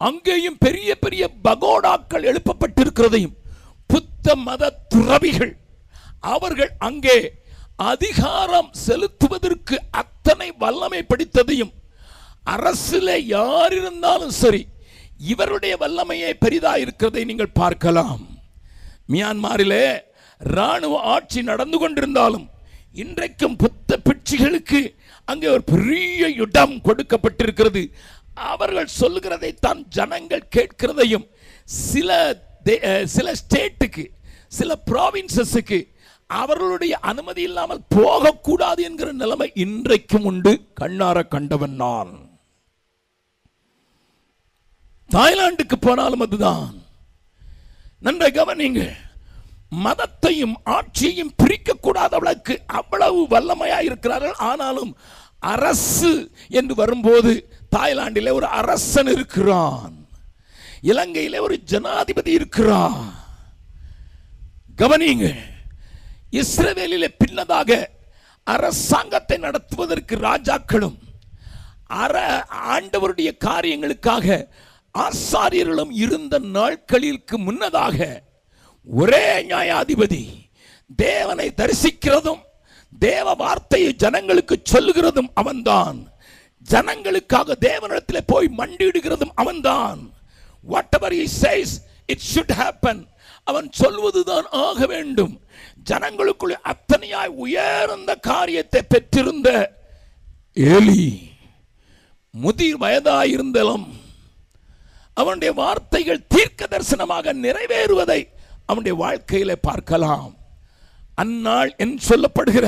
அங்கேயும் பெரிய பெரிய பகோடாக்கள் எழுப்பப்பட்டிருக்கிறதையும் புத்த மத துறவிகள் அவர்கள் அங்கே அதிகாரம் செலுத்துவதற்கு அத்தனை வல்லமை படித்ததையும் அரசில் யார் இருந்தாலும் சரி இவருடைய வல்லமையே பெரிதா இருக்கிறதை நீங்கள் பார்க்கலாம். மியான்மாரிலே இராணுவ ஆட்சி நடந்து கொண்டிருந்தாலும் இன்றைக்கும் புத்த பிட்சிகளுக்கு அங்கே ஒரு பெரிய இடம் கொடுக்கப்பட்டிருக்கிறது. அவர்கள் சொல்லுகிறதை தான் ஜனங்கள் கேட்கிறதையும் சில தே- சில ஸ்டேட்டுக்கு சில ப்ராவின்சஸுக்கு அவர்களுடைய அனுமதி இல்லாமல் போகக்கூடாது என்கிற நிலைமை இன்றைக்கும் உண்டு. கண்ணார கண்டவன் நான். தாய்லாந்துக்கு போனாலும் அதுதான். நன்றை கவனிங்கள் மதத்தையும் ஆட்சியையும் பிரிக்கக்கூடாதவளுக்கு அவ்வளவு வல்லமையாக இருக்கிறார்கள் ஆனாலும் அரசு என்று வரும்போது தாய்லாண்டில் ஒரு அரசன் இருக்கிறான். இலங்கையிலே ஒரு ஜனாதிபதி இருக்கிறான். கவனிங்க இஸ்ரவேலிலே பின்னதாக அரசாங்கத்தை நடத்துவதற்கு ராஜாக்களும் அற ஆண்டவருடைய காரியங்களுக்காக ஆசாரியர்களும் இருந்த நாட்களிற்கு முன்னதாக ஒரே நியாயாதிபதி. தேவனை தரிசிக்கிறதும் தேவ வார்த்தையை ஜனங்களுக்கு சொல்லுகிறதும் அவன்தான். ஜனங்களுக்காக தேவனிடத்தில் போய் மண்டியிடுகிறதும் அவன்தான். Whatever he says it should happen அவன் சொல்வதுதான் ஆக வேண்டும். ஜனங்களுக்குள் அத்தனையாய் உயர்ந்த காரியத்தை பெற்றிருந்த ஏலி முதிர் வயதாயிருந்தாலும் அவனுடைய வார்த்தைகள் தீர்க்க தரிசனமாக நிறைவேறுவதை அவனுடைய வாழ்க்கையில பார்க்கலாம். அந்நாள் என் சொல்லப்படுகிற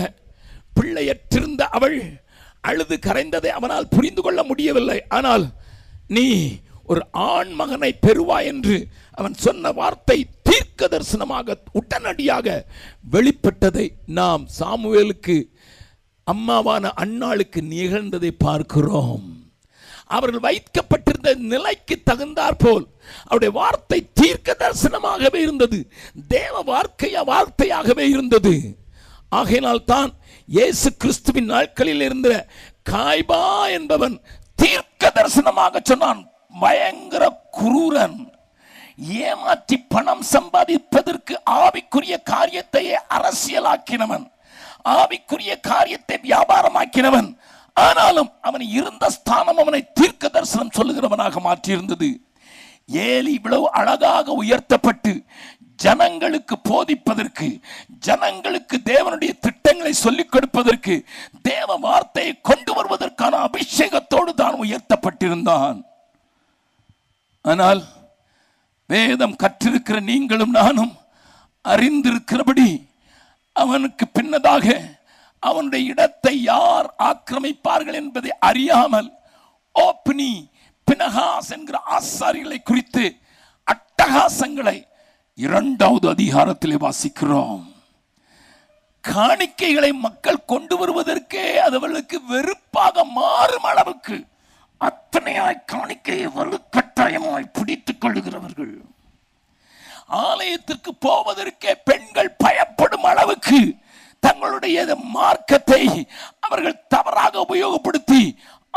பிள்ளையற்றிருந்த அவள் அழுது கரைந்ததை அவனால் புரிந்து கொள்ள முடியவில்லை. ஆனால் நீ ஒரு ஆண் மகனை பெறுவாய் என்று அவன் சொன்ன வார்த்தை தீர்க்க தரிசனமாக உடனடியாக வெளிப்பட்டதை நாம் சாமுவேலுக்கு அம்மாவான அண்ணாளுக்கு நிகழ்ந்ததை பார்க்கிறோம். அவர்கள் வைக்கப்பட்டிருந்த நிலைக்கு தகுந்தாற்போல் போல் அவருடைய வார்த்தை தீர்க்க தரிசனமாகவே இருந்தது. தேவ வார்க்கைய வார்த்தையாகவே இருந்தது. ஆகையினால் தான் இயேசு கிறிஸ்துவின் நாட்களில் இருந்த காய்பா என்பவன் தீர்க்க தரிசனமாக சொன்னான். பயங்கர குரூரன். ஏமாற்றி பணம் சம்பாதிப்பதற்கு ஆவிக்குரிய காரியத்தையே அரசியலாக்கினவன். ஆவிக்குரிய காரியத்தை வியாபாரமாக்கினவன். ஆனாலும் அவன் இருந்த ஸ்தானம் அவனை தீர்க்க தரிசனம் சொல்லுகிறவனாக மாற்றியிருந்தது. ஏலி இவ்வளவு அழகாக உயர்த்தப்பட்டு ஜனங்களுக்கு போதிப்பதற்கு ஜனங்களுக்கு தேவனுடைய திட்டங்களை சொல்லிக் கொடுப்பதற்கு தேவ வார்த்தையை கொண்டு வருவதற்கான அபிஷேகத்தோடு தான் உயர்த்தப்பட்டிருந்தான். ஆனால் வேதம் கற்றிருக்கிற நீங்களும் நானும் அறிந்திருக்கிறபடி அவனுக்கு பின்னதாக அவனுடைய இடத்தை யார் ஆக்கிரமிப்பார்கள் என்பதை அறியாமல் ஓப்னி பினகாஸ் என்கிற ஆசாரிகளை குறித்து அட்டகாசங்களை இரண்டாவது அதிகாரத்திலே வாசிக்கிறோம். காணிக்கைகளை மக்கள் கொண்டு வருவதற்கே அது அவர்களுக்கு வெறுப்பாக மாறும் அளவுக்கு அத்தனையாய் காணிக்கையை வலுக்கட்டாயமாய் பிடித்துக் கொள்ளுகிறவர்கள். ஆலயத்திற்கு போவதற்கே பெண்கள் பயப்படும் அளவுக்கு தங்களுடைய மார்க்கத்தை அவர்கள் தவறாக உபயோகப்படுத்தி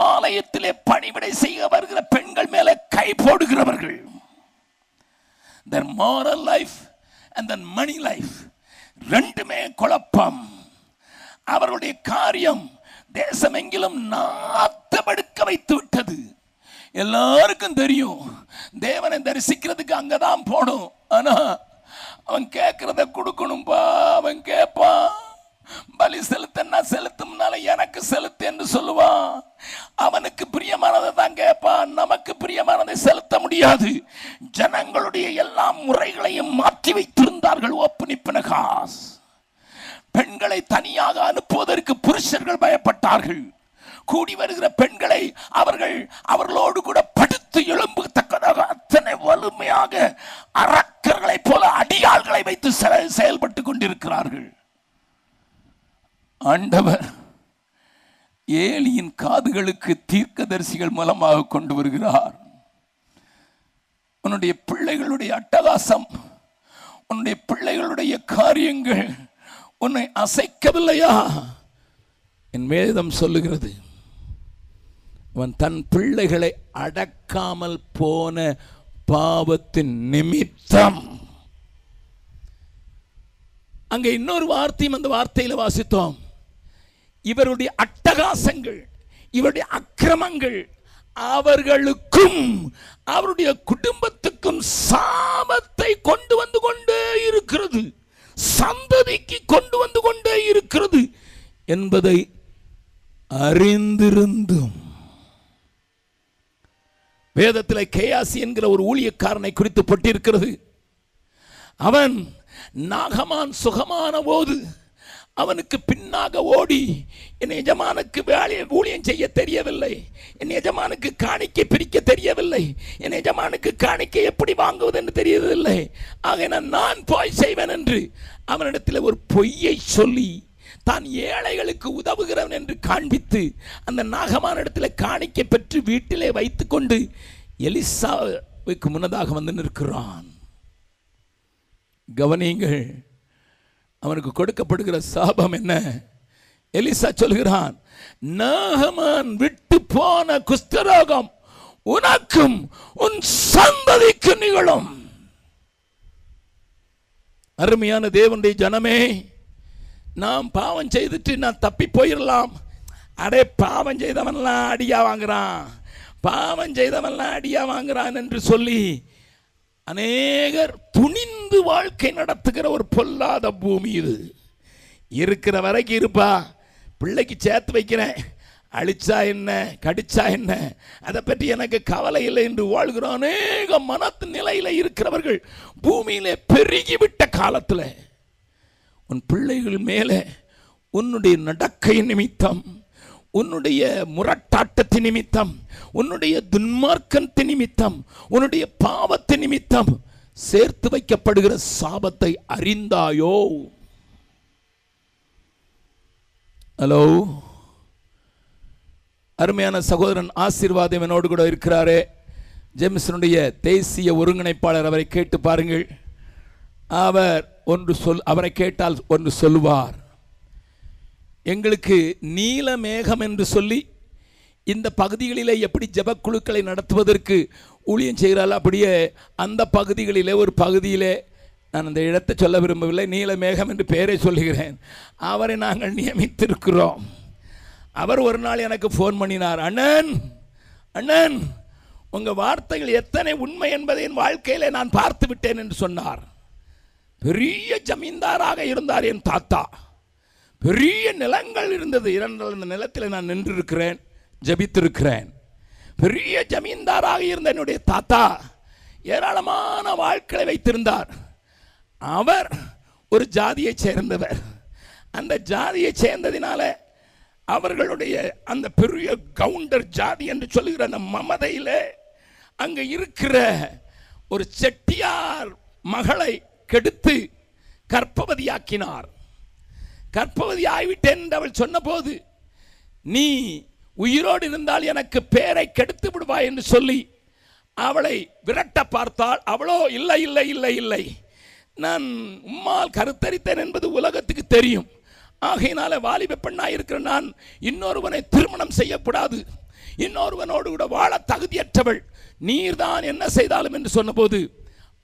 ஆலயத்திலே பணிவிடை செய்ய வருகிற பெண்கள் மேலே கை போடுகிறவர்கள். தன் மாரல் லைஃப் அண்ட் தன் மணி லைஃப் ரெண்டுமே குழப்பம். அவருடைய காரியம் தேசமெங்கிலும் நாத்தமெடுக்க வைத்து விட்டது. எல்லாருக்கும் தெரியும் தேவனை தரிசிக்கிறதுக்கு அங்கதான் போகணும். ஆனா அவன் கேட்கறத கொடுக்கணும்பா அவன் கேட்பான். பலி செலுத்தன்னா செலுத்தும்னால எனக்கு செலுத்து என்று சொல்லுவான் அவனுக்கு பிரியமானதை தான் கேட்பான் நமக்கு பிரியமானதை செலுத்த முடியாது. ஜனங்களுடைய எல்லா முறைகளையும் மாற்றி வைத்திருந்தார்கள் ஒப்புனிப்பினகாஸ் பெண்களை தனியாக அனுப்புவதற்கு புருஷர்கள் பயப்பட்டார்கள். கூடி வருகிற பெண்களை அவர்கள் அவர்களோடு கூட படுத்து எழும்பத்தக்கதாக அத்தனை வலிமையாக அரக்கர்களைப் போல அடியாள்களை வைத்து செல- செயல்பட்டு கொண்டிருக்கிறார்கள். ஆண்டவர் ஏலியின் காதுகளுக்கு தீர்க்கதரிசிகள் மூலமாக கொண்டு வருகிறார். உன்னுடைய பிள்ளைகளுடைய அட்டகாசம் உன்னுடைய பிள்ளைகளுடைய காரியங்கள் உன்னை அசைக்கவில்லையா? என் வேதம் சொல்லுகிறது அவன் தன் பிள்ளைகளை அடக்காமல் போன பாவத்தின் நிமித்தம். அங்கே இன்னொரு வார்த்தையும் அந்த வார்த்தையில் வாசித்தோம். இவருடைய அட்டகாசங்கள் இவருடைய அக்கிரமங்கள் அவர்களுக்கும் அவருடைய குடும்பத்துக்கும் சாபத்தை கொண்டு வந்து கொண்டே இருக்கிறது. சந்ததிக்கு கொண்டு வந்து கொண்டே இருக்கிறது என்பதை அறிந்திருந்தும். வேதத்தில் கேயாசி என்கிற ஒரு ஊழியக்காரனை குறித்து பட்டிருக்கிறது. அவன் நாகமான் சுகமான போது அவனுக்கு பின்னாக ஓடி என் எஜமானுக்கு வேலையை ஊழியம் செய்ய தெரியவில்லை. என் எஜமானுக்கு காணிக்கை பிரிக்க தெரியவில்லை. என் எஜமானுக்கு காணிக்கை எப்படி வாங்குவது என்று தெரியவில்லை. ஆக நான் போய் செய்வேன் என்று அவனிடத்தில் ஒரு பொய்யை சொல்லி தான் ஏழைகளுக்கு உதவுகிறவன் என்று காண்பித்து அந்த நாகமான இடத்துல காணிக்கை பெற்று வீட்டிலே வைத்துக்கொண்டு எலிசாவுக்கு முன்னதாக வந்து நிற்கிறான். கவனியுங்கள் அவனுக்கு கொடுக்கப்படுகிற சாபம் என்ன? எலிசா சொல்கிறான் நாகமான் விட்டு போன குஸ்தரோகம் உனக்கும் உன் சந்ததிக்கு நிகழும். அருமையான தேவனுடைய ஜனமே நாம் பாவம் செய்துட்டு நான் தப்பி போயிடலாம் அடே பாவம் செய்தவன்லாம் அடியா வாங்குறான். பாவம் செய்தவன்லாம் அடியா வாங்குறான் என்று சொல்லி அநேகர் துணிந்து வாழ்க்கை நடத்துகிற ஒரு பொல்லாத பூமி இது. இருக்கிற வரைக்கும் இருப்பா. பிள்ளைக்கு சேர்த்து வைக்கிறேன். அழிச்சா என்ன? கடிச்சா என்ன? அதை பற்றி எனக்கு கவலை இல்லை என்று வாழ்கிற அநேக மனத்து நிலையில் இருக்கிறவர்கள் பூமியிலே பெருகிவிட்ட காலத்தில் உன் பிள்ளைகள் மேலே உன்னுடைய நடக்கை நிமித்தம் உன்னுடைய முரட்டாட்டத்தின் நிமித்தம் உன்னுடைய துன்மார்க்கத்து நிமித்தம் உன்னுடைய பாவத்து நிமித்தம் சேர்த்து வைக்கப்படுகிற சாபத்தை அறிந்தாயோ? ஹலோ? அருமையான சகோதரன் ஆசீர்வாதம் என்னோடு கூட இருக்கிறாரே. ஜேம்ஸனுடைய தேசிய ஒருங்கிணைப்பாளர் அவரை கேட்டு பாருங்கள். அவர் ஒன்று சொல் அவரை கேட்டால் ஒன்று சொல்வார் எங்களுக்கு நீல மேகம் என்று சொல்லி இந்த பகுதிகளிலே எப்படி ஜபக்குழுக்களை நடத்துவதற்கு ஊழியம் செய்கிறாள் அப்படியே அந்த பகுதிகளிலே ஒரு பகுதியிலே நான் அந்த இடத்தை சொல்ல விரும்பவில்லை நீல மேகம் என்று பெயரை சொல்லுகிறேன். அவரை நாங்கள் நியமித்திருக்கிறோம். அவர் ஒரு நாள் எனக்கு ஃபோன் பண்ணினார் அண்ணன் அண்ணன் உங்கள் வார்த்தைகள் எத்தனை உண்மை என்பதை என் வாழ்க்கையிலே நான் பார்த்து விட்டேன் என்று சொன்னார். பெரிய ஜமீன்தாராக இருந்தார் என் தாத்தா. பெரிய நிலங்கள் இருந்தது. இரண்டு அந்த நிலத்தில் நான் நின்றிருக்கிறேன் ஜபித்திருக்கிறேன். பெரிய ஜமீன்தாராக இருந்த என்னுடைய தாத்தா ஏராளமான வாழ்க்கையை வைத்திருந்தார். அவர் ஒரு ஜாதியைச் சேர்ந்தவர். அந்த ஜாதியை சேர்ந்ததினால அவர்களுடைய அந்த பெரிய கவுண்டர் ஜாதி என்று சொல்லுகிற அந்த மமதையில் அங்கே இருக்கிற ஒரு செட்டியார் மகளை கெடுத்து கர்ப்பவதியாக்கினார். கற்பவதி ஆகிவிட்டேன் என்று அவள் சொன்னபோது நீ உயிரோடு இருந்தால் எனக்கு பேரை கெடுத்து விடுவாய் என்று சொல்லி அவளை விரட்ட பார்த்தால் அவளோ இல்லை இல்லை இல்லை இல்லை. நான் உம்மால் கருத்தரித்தேன் என்பது உலகத்துக்கு தெரியும். ஆகையினால வாலிப பெண்ணாக இருக்கிற நான் இன்னொருவனை திருமணம் செய்யக்கூடாது. இன்னொருவனோடு கூட வாழ தகுதியற்றவள். நீர்தான் என்ன செய்தாலும் என்று சொன்னபோது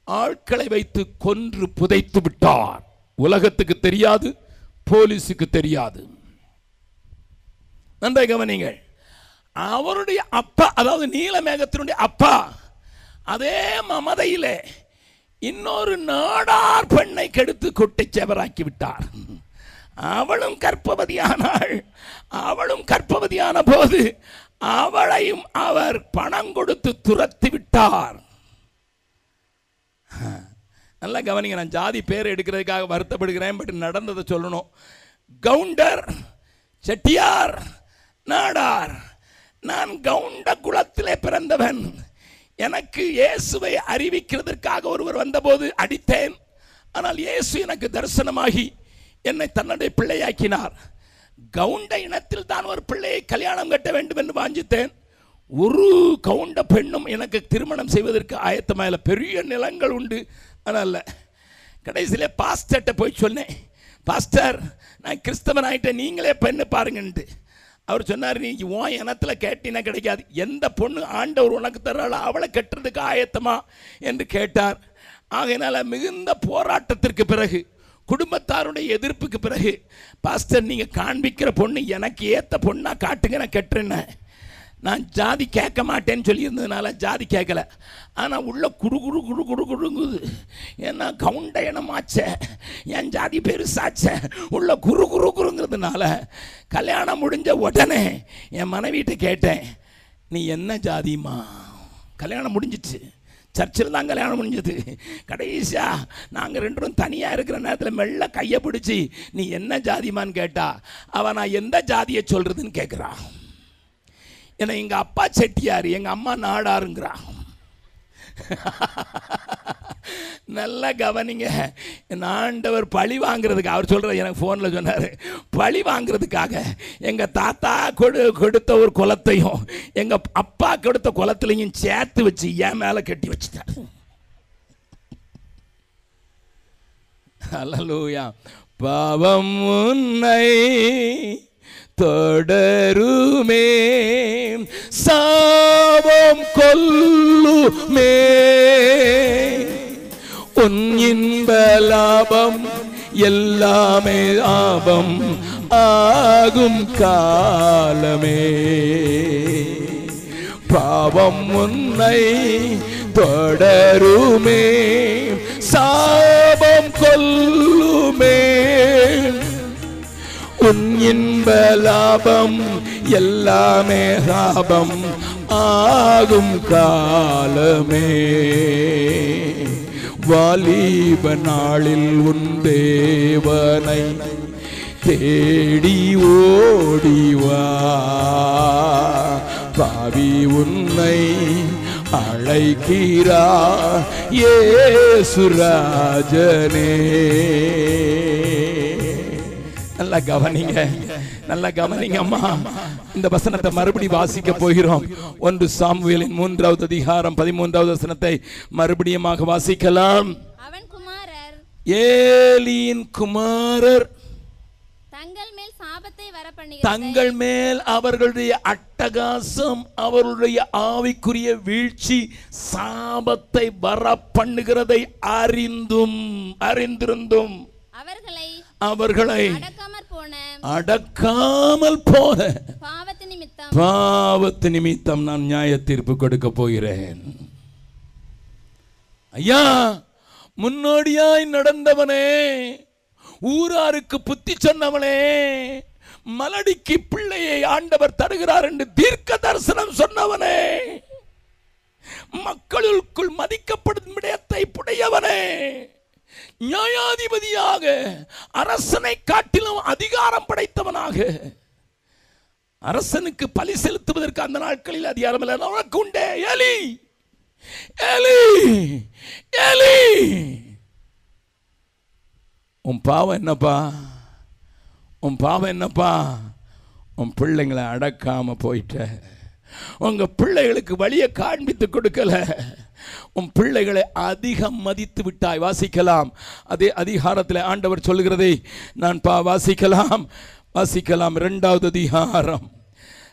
ஆட்களை வைத்து கொன்று புதைத்து விட்டார். உலகத்துக்கு தெரியாது போலீஸுக்கு தெரியாது. நன்றாக கவனிங்கள் அவருடைய அப்பா அதாவது நீலமேகத்தினுடைய அப்பா அதே மமதையிலே இன்னொரு நாடார் பெண்ணை கெடுத்து குட்டிச்செவராக்கி விட்டார். அவளும் கற்பவதியானாள் அவளும் கற்பவதியான போது அவளையும் அவர் பணம் கொடுத்து துரத்தி விட்டார். நல்லா கவனிங்க நான் ஜாதி பேர் எடுக்கிறதுக்காக வருத்தப்படுகிறேன் பட் நடந்ததை சொல்லணும். கவுண்டர் செட்டியார் நாடார் நான் கவுண்ட குலத்திலே பிறந்தவன். எனக்கு இயேசுவை அறிவிக்கிறதற்காக ஒருவர் வந்தபோது அடித்தேன். ஆனால் இயேசு எனக்கு தரிசனமாகி என்னை தன்னுடைய பிள்ளையாக்கினார். கவுண்ட இனத்தில் தான் ஒரு பிள்ளையை கல்யாணம் கட்ட வேண்டும் என்று வாஞ்சித்தேன். ஒரு கவுண்ட பெண்ணும் எனக்கு திருமணம் செய்வதற்கு ஆயத்தமாக பெரிய நிலங்கள் உண்டு. ஆனால் கடைசியில் பாஸ்டர்கிட்ட போய் சொன்னேன் பாஸ்டர் நான் கிறிஸ்தவன் ஆகிட்டேன் நீங்களே பெண்ணு பாருங்கன்ட்டு அவர் சொன்னார் நீ உன் இனத்தில் கேட்டினா கிடைக்காது. எந்த பொண்ணு ஆண்டவர் உனக்கு தர்றாளோ அவளை கட்டுறதுக்கு ஆயத்தமா? என்று கேட்டார். ஆகையினால் மிகுந்த போராட்டத்திற்கு பிறகு குடும்பத்தாருடைய எதிர்ப்புக்கு பிறகு பாஸ்டர் நீங்கள் காண்பிக்கிற பொண்ணு எனக்கு ஏற்ற பொண்ணாக காட்டுங்க நான் கட்டுறேன்னு. நான் ஜாதி கேட்க மாட்டேன்னு சொல்லியிருந்ததுனால ஜாதி கேட்கல. ஆனால் உள்ள குடு குடு குடு குடு குடுங்குது. ஏன்னா கவுண்ட இனமாச்சே. என் ஜாதி பெருசாச்சே. உள்ள குரு குரு குருங்கிறதுனால கல்யாணம் முடிஞ்ச உடனே என் மனைவிட்ட கேட்டேன் நீ என்ன ஜாதிமா கல்யாணம் முடிஞ்சிச்சு. சர்ச்சில் தான் கல்யாணம் முடிஞ்சது. கடைசியா நாங்கள் ரெண்டும் தனியாக இருக்கிற நேரத்தில் மெல்ல கையை பிடிச்சி நீ என்ன ஜாதிமான்னு கேட்டா அவன் நான் எந்த ஜாதியை சொல்கிறதுன்னு கேட்குறான் என்னை எங்கள் அப்பா செட்டியார் எங்கள் அம்மா நாடாருங்கிறான் நல்லா கவனிங்க என் ஆண்டவர் பழி வாங்குறதுக்கு அவர் சொல்கிற எனக்கு ஃபோனில் சொன்னார் பழி வாங்குறதுக்காக எங்கள் தாத்தா கொடு கொடுத்த ஒரு குலத்தையும் எங்கள் அப்பா கொடுத்த குளத்துலையும் சேர்த்து வச்சு என் மேலே கட்டி வச்சுட்டார். அலலூயா பாவம் உன்னை தொடருமே. சாபம் கொல்லுமே. உன் இன்ப லாபம் எல்லாமே ஆபம் ஆகும் காலமே. பாவம் உன்னை தொடருமே. சாபம் கொல்லுமே. உன் இன்ப லாபம் எல்லாமே லாபம் ஆகும் காலமே. வாலிப நாளில் உன் தேவனை தேடி ஓடிவா பாவி உன்னை அழைக்கிறா ஏசுராஜனே. நல்லா கவனிங்க. நல்லா கவனிங்க அம்மா. இந்த வசனத்தை மறுபடி வாசிக்க போகிறோம். ஒன்று சாமுவேலின் மூன்றாவது அதிகாரம் பதிமூன்றாவது வசனத்தை மறுபடியுமாக வாசிக்கலாம். ஏலியின் குமாரர். தங்கள் மேல் தங்கள் அவர்களுடைய அட்டகாசம் அவர்களுடைய ஆவிக்குரிய வீழ்ச்சி சாபத்தை வர பண்ணுகிறதை அறிந்தும் அறிந்திருந்தும். அவர்களை அவர்களை அடக்காமல் போன. பாவத்து நிமித்தம். நான் நியாய தீர்ப்பு கொடுக்க போகிறேன். ஐயா முன்னோடியாய் நடந்தவனே ஊராருக்கு புத்தி சொன்னவனே மலடிக்கு பிள்ளையை ஆண்டவர் தருகிறார் என்று தீர்க்க தரிசனம் சொன்னவனே மக்களுக்குள் மதிக்கப்படும் விடயத்தை புடையவனே. நியாயாதிபதியாக அரசனை காட்டிலும் அதிகாரம் படைத்தவனாக அரசனுக்கு பலி செலுத்துவதற்கு அந்த நாட்களில் அதிகாரம் இல்லை. உனக்கு உண்டே எலி எலி எலி உன் பாவம் என்னப்பா? உன் பாவம் என்னப்பா? உன் பிள்ளைங்களை அடக்காம போயிட்ட. உங்க பிள்ளைகளுக்கு வழியை காண்பித்து கொடுக்கல. உன் பிள்ளைகளை அதிகம் மதித்து விட்டாய். வாசிக்கலாம். அதே அதிகாரத்தில் ஆண்டவர் சொல்லுகிறதை நான் பா வாசிக்கலாம். வாசிக்கலாம். ரெண்டாவது அதிகாரம்.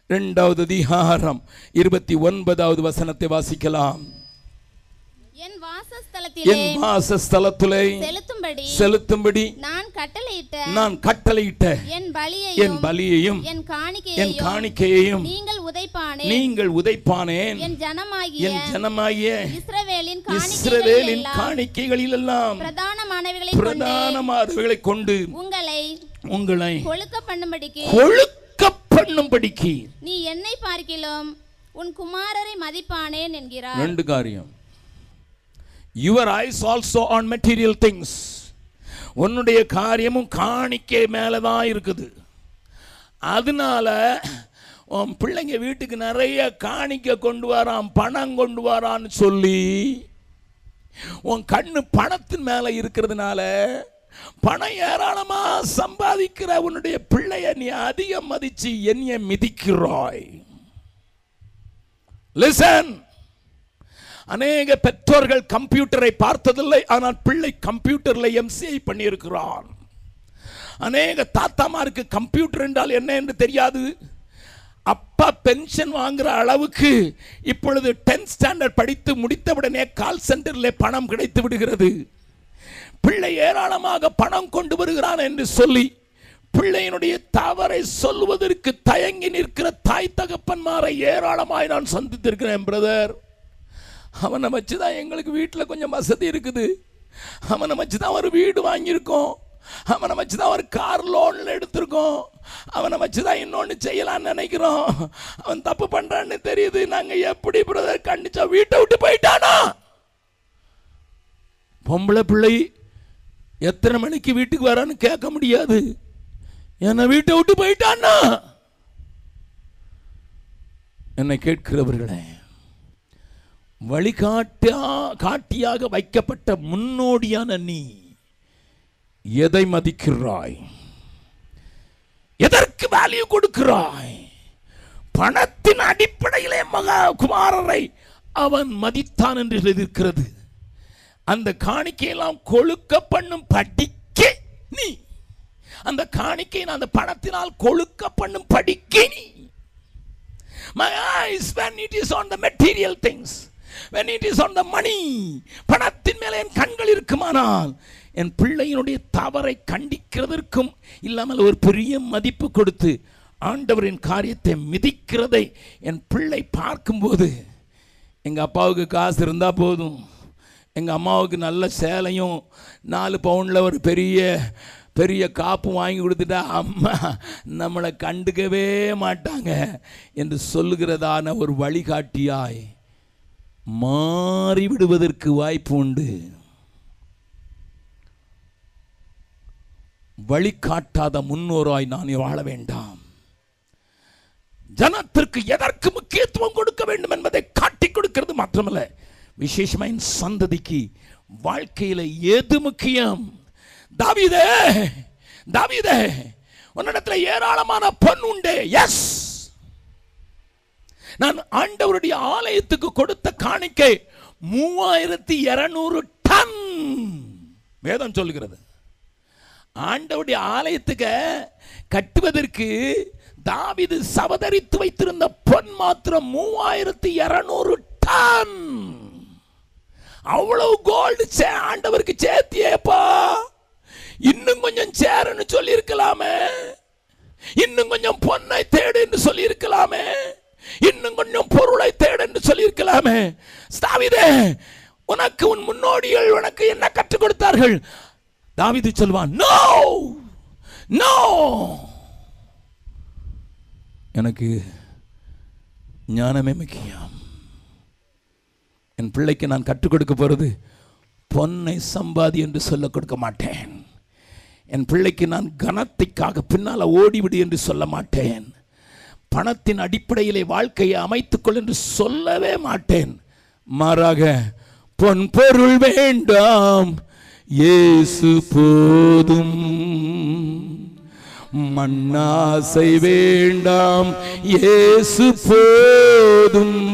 ரெண்டாவது அதிகாரம். இருபத்தி ஒன்பதாவது வசனத்தை வாசிக்கலாம். என் வாசஸ்தலத்திலே என் வாசஸ்தலத்திலே செலுத்தும்படி செலுத்தும்படி நான் கட்டளையிட்ட நான் கட்டளையிட்ட என் என் பலியையும் பலியையும் என் என் காணிக்கையையும் காணிக்கையையும் நீங்கள் உதைப்பானே நீங்கள் உதைப்பானேன். என் ஜனமாகிய என் ஜனமாகிய இஸ்ரவேலின் இஸ்ரவேலின் காணிக்கைகளில் எல்லாம் பிரதானமானவைகளை கொண்டு பிரதானமானவைகளை கொண்டு உங்களை உங்களை கொழுக்க பண்ணும்படிக்கு கொழுக்க பண்ணும்படிக்கு நீ என்னை பார்க்கிலும் உன் குமாரரை மதிப்பானேன் என்கிறார். ரெண்டு காரியம். Your eyes also on material things உன்னுடைய காரியமும் காணிக்கை மேலே தான் இருக்குது. அதனால உன் பிள்ளைங்க வீட்டுக்கு நிறைய காணிக்கை கொண்டு வரான் பணம் கொண்டு வரான்னு சொல்லி உன் கண்ணு பணத்தின் மேலே இருக்கிறதுனால பணம் ஏராளமாக சம்பாதிக்கிற உன்னுடைய பிள்ளைய நீ அதிகம் மதித்து என்னைய மிதிக்கிறாய். லிசன் அநேக பெற்றோர்கள் கம்ப்யூட்டரை பார்த்ததில்லை ஆனால் பிள்ளை கம்ப்யூட்டரில் எம்சிஐ பண்ணியிருக்கிறான். அநேக தாத்தாமாருக்கு கம்ப்யூட்டர் என்றால் என்ன என்று தெரியாது. அப்பா பென்ஷன் வாங்குற அளவுக்கு இப்பொழுது டென்த் ஸ்டாண்டர்ட் படித்து முடித்தவுடனே கால் சென்டரில் பணம் கிடைத்து விடுகிறது. பிள்ளை ஏராளமாக பணம் கொண்டு வருகிறான் என்று சொல்லி பிள்ளையினுடைய தவறை சொல்வதற்கு தயங்கி நிற்கிற தாய் தகப்பன்மாரை ஏராளமாய் நான் சந்தித்திருக்கிறேன் பிரதர் அவனை வச்சு தான் எங்களுக்கு வீட்டில் கொஞ்சம் வசதி இருக்குது. அவனை வச்சு தான் ஒரு வீடு வாங்கியிருக்கோம். அவனை வச்சு தான் ஒரு கார் லோனில் எடுத்திருக்கோம். அவனை வச்சு தான் இன்னொன்று செய்யலாம்னு நினைக்கிறோம். அவன் தப்பு பண்ணுறான்னு தெரியுது. நாங்கள் எப்படி பிரதர் கண்டிச்சா வீட்டை விட்டு போயிட்டானா? பொம்பளை பிள்ளை எத்தனை மணிக்கு வீட்டுக்கு வரான்னு கேட்க முடியாது. என்னை வீட்டை விட்டு போயிட்டான்னா? என்னை கேட்கிறவர்களே வழிகாட்டியா காட்டியாக வைக்கப்பட்ட முன்னோடியான நீ எதை மதிக்கிறாய்? எதற்கு வேல்யூ கொடுக்கிறாய்? பணத்தின் அடிப்படையிலே மகா குமாரரை அவன் மதித்தான் என்று எழுதியிருக்கிறது. அந்த காணிக்கையெல்லாம் கொழுக்க பண்ணும் படிக்க நீ. அந்த காணிக்கை அந்த பணத்தினால் கொழுக்க பண்ணும் படிக்க நீ. My eyes when it is on the material things. When it is on the money பணத்தின் மேலே என் கண்கள் இருக்குமானால் என் பிள்ளையினுடைய தவறை கண்டிக்கிறதற்கும் இல்லாமல் ஒரு பெரிய மதிப்பு கொடுத்து ஆண்டவரின் காரியத்தை மிதிக்கிறதை என் பிள்ளை பார்க்கும்போது எங்கள் அப்பாவுக்கு காசு இருந்தால் போதும். எங்கள் அம்மாவுக்கு நல்ல சேலையும் நாலு பவுனில் ஒரு பெரிய பெரிய காப்பு வாங்கி கொடுத்துட்டா அம்மா நம்மளை கண்டுக்கவே மாட்டாங்க என்று சொல்லுகிறதான ஒரு வழிகாட்டியாய். மாறிவிடுவதற்கு வாய்ப்பு உண்டு. வழிகாட்டாத முன்னோராய் நான் வாழ வேண்டாம். ஜனத்திற்கு எதற்கு முக்கியத்துவம் கொடுக்க வேண்டும் என்பதை காட்டி கொடுக்கிறது மாத்திரமல்ல. விசேஷமா என் சந்ததிக்கு வாழ்க்கையில் எது முக்கியம்? தாவிதே தாவிதே உன்னிடத்தில் ஏராளமான பொன் உண்டு. எஸ் நான் ஆண்டவருடைய ஆலயத்துக்கு கொடுத்த காணிக்கை மூவாயிரத்தி இரநூறு டன். வேதம் சொல்கிறது ஆண்டவருடைய ஆலயத்துக்கு கட்டுவதற்கு தாவிது சவதரித்து வைத்திருந்த பொன் மாத்திரம் மூவாயிரத்தி இரநூறு டன். அவ்வளவு கோல்டு சே ஆண்டவருக்கு சேர்த்தியேப்பா இன்னும் கொஞ்சம் சேருன்னு சொல்லியிருக்கலாமே. இன்னும் கொஞ்சம் பொன்னை தேடு என்று இருக்கலாமே இன்னும் கொஞ்சம் பொருளை தேடு என்று சொல்லியிருக்கலாமே. தாவிதே உனக்கு உன் முன்னோடிகள் உனக்கு என்ன கற்றுக் கொடுத்தார்கள்? தாவிது சொல்வான் நோ! நோ! எனக்கு ஞானமே முக்கியம் என் பிள்ளைக்கு நான் கற்றுக் கொடுக்க போறது பொன்னை சம்பாதி என்று சொல்ல கொடுக்க மாட்டேன். என் பிள்ளைக்கு நான் கனத்தைக்காக பின்னால் ஓடிவிடு என்று சொல்ல மாட்டேன். பணத்தின் அடிப்படையிலே வாழ்க்கையை அமைத்துக்கொள் என்று சொல்லவே மாட்டேன். மாறாக பொன் பொருள் வேண்டாம். இயேசு போதும். மண்ணாசை வேண்டாம். இயேசு போதும்.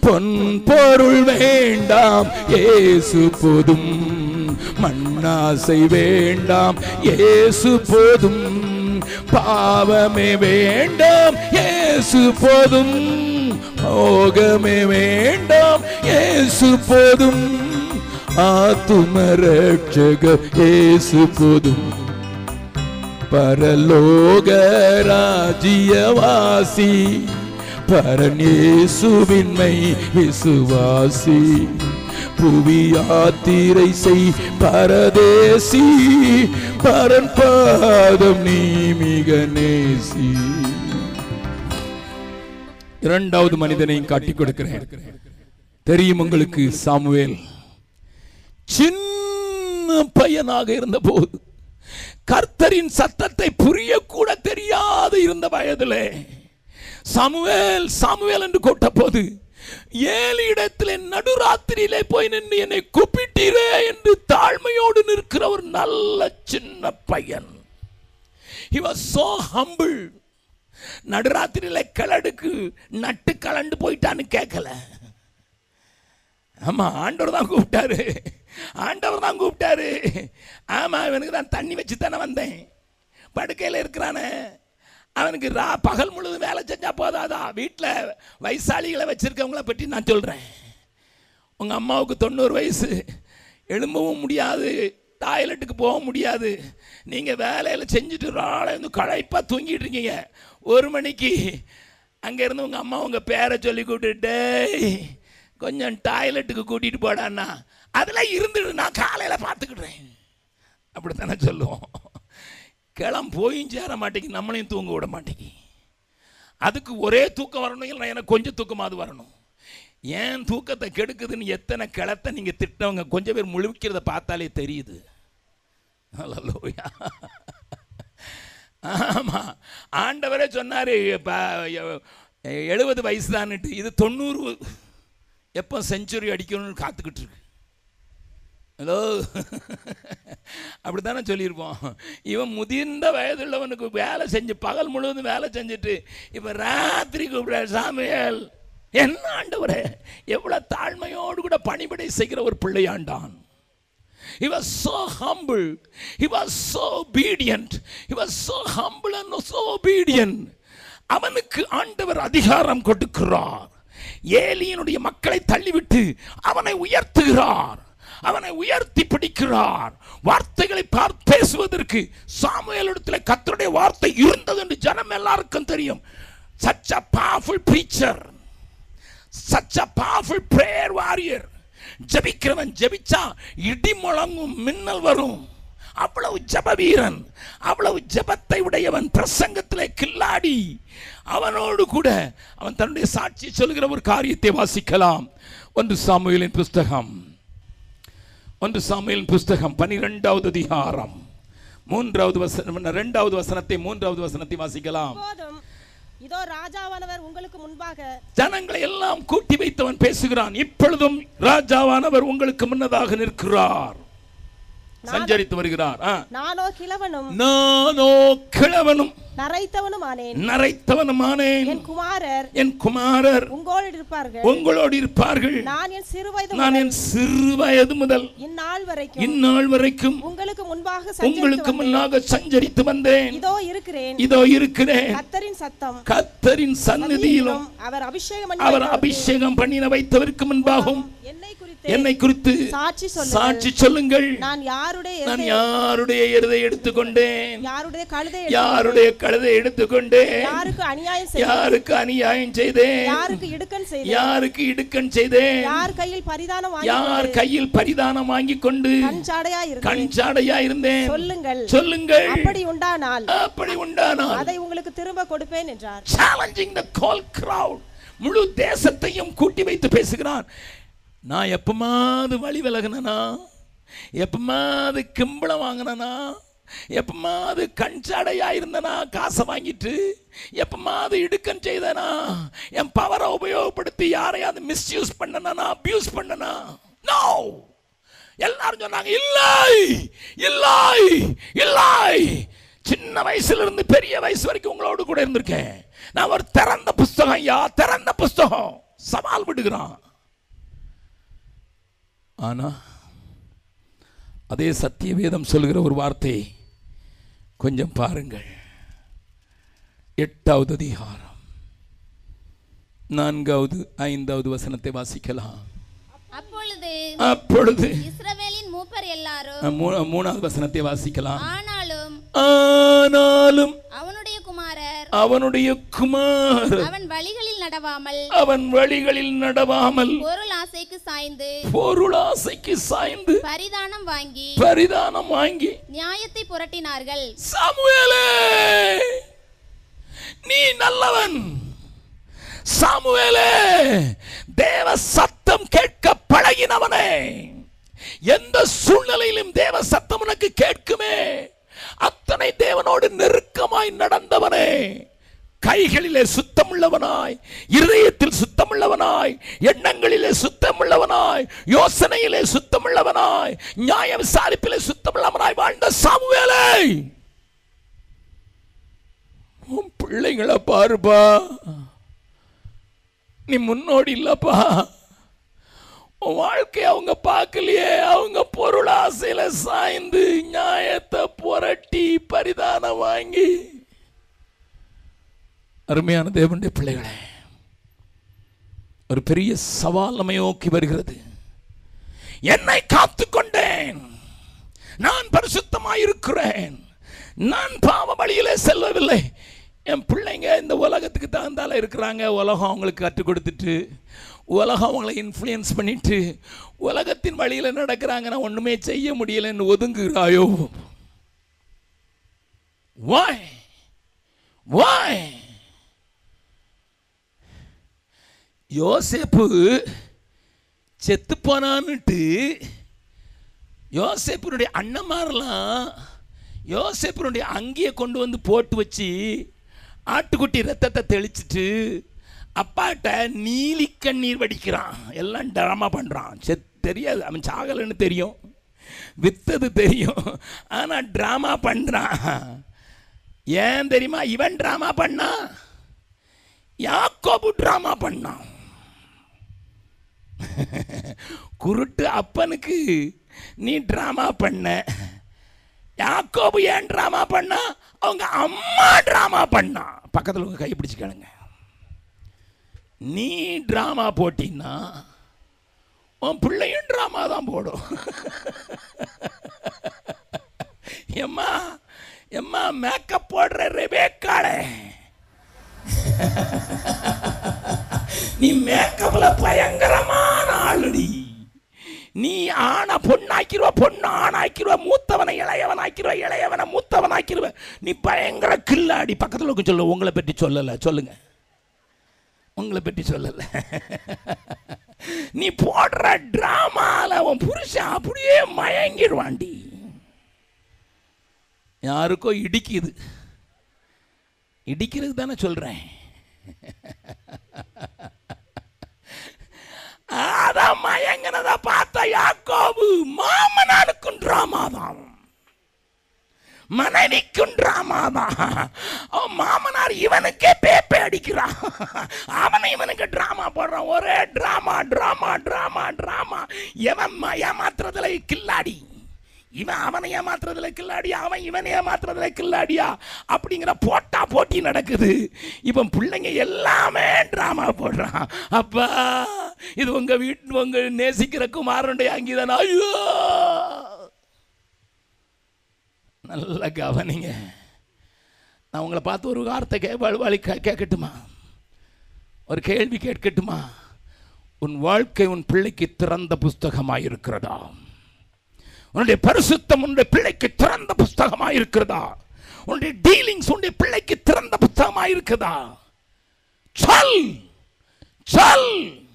பொன் பொருள் வேண்டாம். இயேசு போதும். மண்ணாசை வேண்டாம். இயேசு போதும். பாவமே வேண்டாம். ஏசு போதும். மோகமே வேண்டாம். ஏசு போதும். ஆத்தும ரட்சக இயேசு போதும். பரலோக ராஜ்யவாசி பரன் பரநேசுவின்மை விசுவாசி. புவி யாத்திரை செய் பரதேசி பரன் பாதம் நீ மிக நேசி. இரண்டாவது மனிதனையும் காட்டிக் கொடுக்கிறேன். தெரியும் உங்களுக்கு சாமுவேல்? சின்ன பையனாக இருந்தபோது கர்த்தரின் சத்தத்தை புரியக்கூட தெரியாது இருந்த வயதிலே சாமுவேல் சாமுவேல் என்று கூட்ட போது ஏழு இடத்திலே நடுராத்திரியிலே போய் நின்று என்னை கூப்பிட்டீரே என்று தாழ்மையோடு நிற்கிற ஒரு நல்ல சின்ன பையன். He so so humble. நடுராத்திரியில கிளடுக்கு நட்டு கலண்டு போயிட்டான்னு கேட்கல. ஆமா ஆண்டவர் தான் கூப்பிட்டாரு. ஆண்டவர் தான் கூப்பிட்டாரு. ஆமா இவனுக்கு தான் தண்ணி வச்சு தானே வந்தேன். படுக்கையில் இருக்கிறானே. அவனுக்கு ரா பகல் முழுதும் வேலை செஞ்சால் போதாதா? வீட்டில் வயசாளிகளை வச்சுருக்கவங்கள பற்றி நான் சொல்கிறேன் உங்கள் அம்மாவுக்கு தொண்ணூறு வயசு. எழும்பவும் முடியாது. டாய்லெட்டுக்கு போக முடியாது. நீங்கள் வேலையில் செஞ்சுட்டு ஒரு ஆளை வந்து களைப்பாக தூங்கிட்டு இருக்கீங்க. ஒரு மணிக்கு அங்கேருந்து உங்கள் அம்மா உங்கள் பேரை சொல்லி கூப்பிட்டு டேய் கொஞ்சம் டாய்லெட்டுக்கு கூட்டிகிட்டு போடான்னா அதெல்லாம் இருந்துட்டு நான் காலையில் பார்த்துக்கிடுறேன். அப்படித்தானே சொல்லுவோம். கிளம் போயும் சேர மாட்டேங்கி நம்மளையும் தூங்க விட மாட்டேங்கி. அதுக்கு ஒரே தூக்கம் வரணும் இல்லை எனக்கு கொஞ்சம் தூக்கமாவது வரணும். ஏன் தூக்கத்தை கெடுக்குதுன்னு எத்தனை கிளத்தை நீங்கள் திட்டவங்க கொஞ்சம் பேர் முழுவிக்கிறத பார்த்தாலே தெரியுது. ஹalleluya. ஆண்டவரே சொன்னார் எழுபது வயசு தான்ட்டு இது தொண்ணூறு எப்போ செஞ்சுரி அடிக்கணும்னு காத்துக்கிட்டு இருக்கு. ஹலோ அப்படித்தானே சொல்லியிருப்போம் இவன் முதிர்ந்த வயதுள்ளவனுக்கு வேலை செஞ்சு பகல் முழுவதும் வேலை செஞ்சுட்டு இப்போ ராத்திரி கூப்பிட சாமியல் என்ன ஆண்டவரே எவ்வளோ தாழ்மையோடு கூட பணிபடை செய்கிற ஒரு பிள்ளையாண்டான் He was so humble. He was so obedient. He was so humble and so obedient. அவனுக்கு ஆண்டவர் அதிகாரம் கொடுக்கிறார் ஏலியனுடைய மக்களை தள்ளிவிட்டு அவனை உயர்த்துகிறார் அவனை உயர்த்தி பிடிக்கிறார் வார்த்தைகளை பார்த்து பேசுவதற்கு சாமுவேலிடத்தில் கத்தருடைய வார்த்தை இருந்தது என்று ஜனம் எல்லாருக்கும் தெரியும். Such a preacher such such a warrior prayer warrior. ஜபிக்கிறவன் ஜபிச்சா இடி முழங்கும் மின்னல் வரும். அவ்வளவு ஜப வீரன் அவ்வளவு ஜபத்தை உடையவன். பிரசங்கத்தில் கில்லாடி. அவனோடு கூட அவன் தன்னுடைய சாட்சி சொல்கிற ஒரு காரியத்தை வாசிக்கலாம். ஒன்று சாமுவேலின் புஸ்தகம். ஒன்று சாமுவேலின் புஸ்தகம் பனிரெண்டாவது அதிகாரம். மூன்றாவது வசனம் இரண்டாவது வசனத்தை மூன்றாவது வசனத்தை வாசிக்கலாம். இதோ ராஜாவானவர் உங்களுக்கு முன்பாக ஜனங்களை எல்லாம் கூட்டி வைத்தவன் பேசுகிறான். இப்பொழுதும் ராஜாவானவர் உங்களுக்கு முன்னதாக நிற்கிறார். சஞ்சரித்து வருகிறார். நானோ கிழவனும் நானோ கிழவனும் நரைத்தவனும் ஆனேன். நரைத்தவனுமானேன் என் குமாரர் என் குமாரர் உங்களோடு இருப்பார்கள். உங்களோடு இருப்பார்கள். நான் என் சிறு வயது நான் என் சிறு வயது முதல். இந்நாள் வரைக்கும் இந்நாள் வரைக்கும் உங்களுக்கு முன்பாக உங்களுக்கு. முன்னாக சஞ்சரித்து வந்தேன். இதோ இருக்கிறேன். இதோ இருக்கிறேன். கத்தரின் சத்தம். கத்தரின் சந்நிதியிலும் அவர் அபிஷேகம் அவர் அபிஷேகம் பண்ணின வைத்தவருக்கு முன்பாகவும் என்னை என்னை குறித்து சாட்சி சொல்லுங்கள். சாட்சி சொல்லுங்கள். நான் யாருடைய எருதை- எடுத்துக்கொண்டேன்? யாருடைய கழுதை யாருடைய கழுதை எடுத்துக்கொண்டேன்? யாருக்கு அநியாயம் செய்தேன்? யாருக்கு அநியாயம் செய்தேன்? யாருக்கு இடுக்கன் செய்தேன்? யாருக்கு இடுக்கண் செய்தேன்? யார் கையில் பரிதானம் யார் வாங்கி கையில் பரிதானம் வாங்கி கொண்டு? கஞ்சாடையா இருந்தேன். சொல்லுங்கள். சொல்லுங்கள். அப்படி உண்டானால் அப்படி உண்டானால் அதை உங்களுக்கு திரும்ப கொடுப்பேன் என்றார். Challenging the call crowd. முழு தேசத்தையும் கூட்டி வைத்து பேசுகிறான். நான் எப்பமாவது வழி விலகினா எப்பமாவது கிம்பளம் வாங்கினா எப்பமாவது கஞ்சாடையா இருந்தனா காசை வாங்கிட்டு எப்பமாவது இடுக்கம் செய்தனா? என் பவரை உபயோகப்படுத்தி யாரையாவது மிஸ்யூஸ் பண்ணனா அப்யூஸ் பண்ணனா? நோ எல்லாரும் சொன்னாங்க இல்லை! இல்லை! இல்லை! சின்ன வயசுல இருந்து பெரிய வயசு வரைக்கும் உங்களோடு கூட இருந்திருக்கேன். நான் ஒரு திறந்த புஸ்தகம் ஐயா திறந்த புஸ்தகம். சவால் விடுகிறான். ஆனா அதே சத்திய வேதம் சொல்கிற ஒரு வார்த்தை கொஞ்சம் பாருங்கள். எட்டாவது அதிகாரம். நான்காவது ஐந்தாவது வசனத்தை வாசிக்கலாம். அப்பொழுது அப்பொழுது இஸ்ரவேலின் மூப்பர் எல்லாரும் மூணாவது வசனத்தை வாசிக்கலாம். ஆனாலும் ஆனாலும் அவனுடைய குமாரர் அவனுடைய குமார். அவன் வழிகளில் நடவாமல். அவன் வழிகளில் நடவாமல். பொருள் ஆசைக்கு சாய்ந்து. பொருளாசைக்கு சாய்ந்து. பரிதானம் வாங்கி. பரிதானம் வாங்கி. நியாயத்தை புரட்டினார்கள். சாமுவேலே நீ நல்லவன். சாமுவேலே தேவ சத்தம் கேட்க பழகினவனே. எந்த சூழ்நிலையிலும் தேவ சத்தம் உனக்கு கேட்குமே. அத்தனை தேவனோடு நெருக்கமாய் நடந்தவனே. கைகளிலே சுத்தமுள்ளவனாய் இருதயத்தில் சுத்தமுள்ளவனாய் எண்ணங்களிலே சுத்தமுள்ளவனாய் யோசனையிலே சுத்தமுள்ளவனாய் நியாய விசாரிப்பிலே சுத்தமுள்ளவனாய் வாழ்ந்த சாமுவேலை. உன் பிள்ளைங்களை பாருப்பா. நீ முன்னோடி இல்லப்பா. வாழ்க்கைய அவங்க பார்க்கலையே. அவங்க பொருள் ஆசையில சாய்ந்து நியாயத்தை புரட்டி பரிதானம் வாங்கி. அருமையான தேவனுடைய பிள்ளைகளே ஒரு பெரிய சவால் நம்மை நோக்கி வருகிறது. என்னை காத்துக்கொண்டேன். நான் பரிசுத்தமாயிருக்கிறேன். நான் பாவ வழியிலே செல்லவில்லை. என் பிள்ளைங்க இந்த உலகத்துக்கு தகுந்தால இருக்கிறாங்க. உலகம் அவங்களுக்கு கற்றுக் கொடுத்துட்டு உலகம் அவங்களை இன்ஃப்ளூயன்ஸ் பண்ணிட்டு உலகத்தின் வழியில் நடக்கிறாங்க நான் ஒன்றுமே செய்ய முடியலைன்னு ஒதுங்குகிறாயோ? வாய் வாய் யோசேப்பு செத்து போனான்னுட்டு யோசேப்பினுடைய அண்ணன்மாரெல்லாம் யோசேப்பினுடைய அங்கேயே கொண்டு வந்து போட்டு வச்சு ஆட்டுக்குட்டி ரத்தத்தை தெளிச்சிட்டு அப்பாட்ட நீலி கண்ணீர் வடிக்கிறான். எல்லாம் ட்ராமா பண்ணுறான் செத் தெரியாது. அவன் சாகலைன்னு தெரியும். வித்தது தெரியும். ஆனால் ட்ராமா பண்ணுறான் ஏன் தெரியுமா? இவன் ட்ராமா பண்ணா யாக்கோபு ட்ராமா பண்ணான் குருட்டு அப்பனுக்கு நீ ட்ராமா பண்ண. யாக்கோபு ஏன் ட்ராமா பண்ணா? அவங்க அம்மா ட்ராமா பண்ணா. பக்கத்தில் உங்கள் கை பிடிச்சிக்கணுங்க நீ ட்ராமா போட்டின்னா உன் பிள்ளையும் ட்ராமா தான் போடும். எம்மா எம்மா மேக்கப் போடுற ரெபேக்காளே. நீ மேக்கப்பில் பயங்கரமான ஆளுடி. நீ ஆணை பொண்ணாக்கிருவ பொண்ணு ஆணாக்கிருவ மூத்தவனை இளையவன் ஆக்கிடுவ இளையவனை மூத்தவன் ஆக்கிருவ நீ பயங்கர கில்லாடி. பக்கத்தில் இருக்க சொல்லு உங்களை பற்றி சொல்லலை சொல்லுங்கள் உங்களை பற்றி சொல்லலை. நீ போடுற டிராமால அவன் புருஷன் அப்படியே மயங்கிடுவாண்டி யாருக்கோ இடிக்குது. இடிக்கிறது தானே சொல்றேன். அதான் மயங்கினதை பார்த்தா யாக்கோபு மாமனாருக்கும் டிராமாதான் மனைவிக்கும் டிராமாதான் அவன் மாமனார் இவனுக்கே பேப்பே அடிக்கிறான். அவனை இவனுக்கு டிராமா போடுறான். ஒரே டிராமா டிராமா டிராமா டிராமா எவன் ஏமாத்துறதுல கில்லாடி? இவன் அவனை ஏமாத்துறதுல கில்லாடியா அவன் இவனை ஏமாத்துறதுல கில்லாடியா? அப்படிங்கிற போட்டா போட்டி நடக்குது. இவன் பிள்ளைங்க எல்லாமே டிராமா போடுறான். அப்பா இது உங்க வீட்டு உங்க நேசிக்கிற குமாரனுடைய அங்கீதானா ஐயோ! நல்ல கவனிங்க. நான் உங்களை பார்த்து ஒரு வார்த்தை கே வழி கேட்கட்டுமா? ஒரு கேள்வி கேட்கட்டுமா? உன் வாழ்க்கை உன் பிள்ளைக்கு திறந்த புஸ்தகமாக இருக்கிறதா? உன்னுடைய பரிசுத்தம் உன்னுடைய பிள்ளைக்கு திறந்த புஸ்தகமாக இருக்கிறதா? உன்னுடைய டீலிங்ஸ் உன்னுடைய பிள்ளைக்கு திறந்த புஸ்தகமாக இருக்குதா? சொல்! சொல்!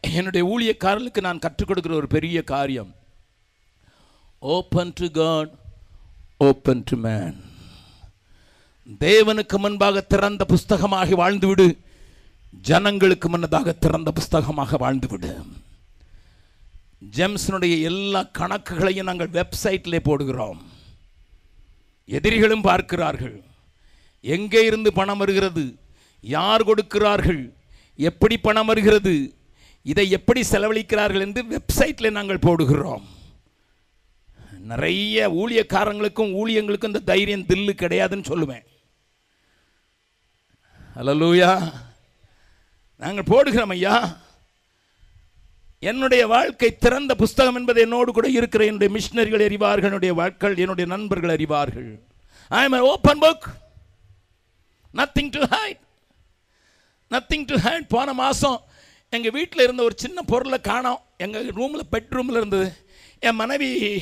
என்னுடைய ஊழியக்காரர்களுக்கு நான் கற்றுக் கொடுக்கிற ஒரு பெரிய காரியம். Open to God open to man தேவனுக்கு முன்பாக திறந்த புஸ்தகமாக வாழ்ந்துவிடு. ஜனங்களுக்கு முன்னதாக திறந்த புஸ்தகமாக வாழ்ந்துவிடு. ஜெம்ஸனுடைய எல்லா கணக்குகளையும் நாங்கள் வெப்சைட்டிலே போடுகிறோம். எதிரிகளும் பார்க்கிறார்கள். எங்கே இருந்து பணம் வருகிறது? யார் கொடுக்கிறார்கள்? எப்படி பணம் வருகிறது? இதை எப்படி செலவழிக்கிறார்கள் என்று வெப்சைட்டில் நாங்கள் போடுகிறோம். நிறைய ஊழியக்காரங்களுக்கும் ஊழியங்களுக்கும் இந்த தைரியம் தில்லு கிடையாதுன்னு சொல்லுவேன். ஹalleluya. நாங்கள் போடுகிறோம் ஐயா. என்னுடைய வாழ்க்கை திறந்த புஸ்தகம் என்பது என்னோடு கூட இருக்கிற என்னுடைய மிஷினரிகள் அறிவார்கள் என்னுடைய வாழ்க்கை என்னுடைய நண்பர்கள் அறிவார்கள். I am open book nothing to hide nothing to hide போன மாதம் எங்கள் வீட்டில் இருந்த ஒரு சின்ன பொருளை காணோம். எங்கள் ரூமில் பெட்ரூமில் இருந்தது. என் மனைவி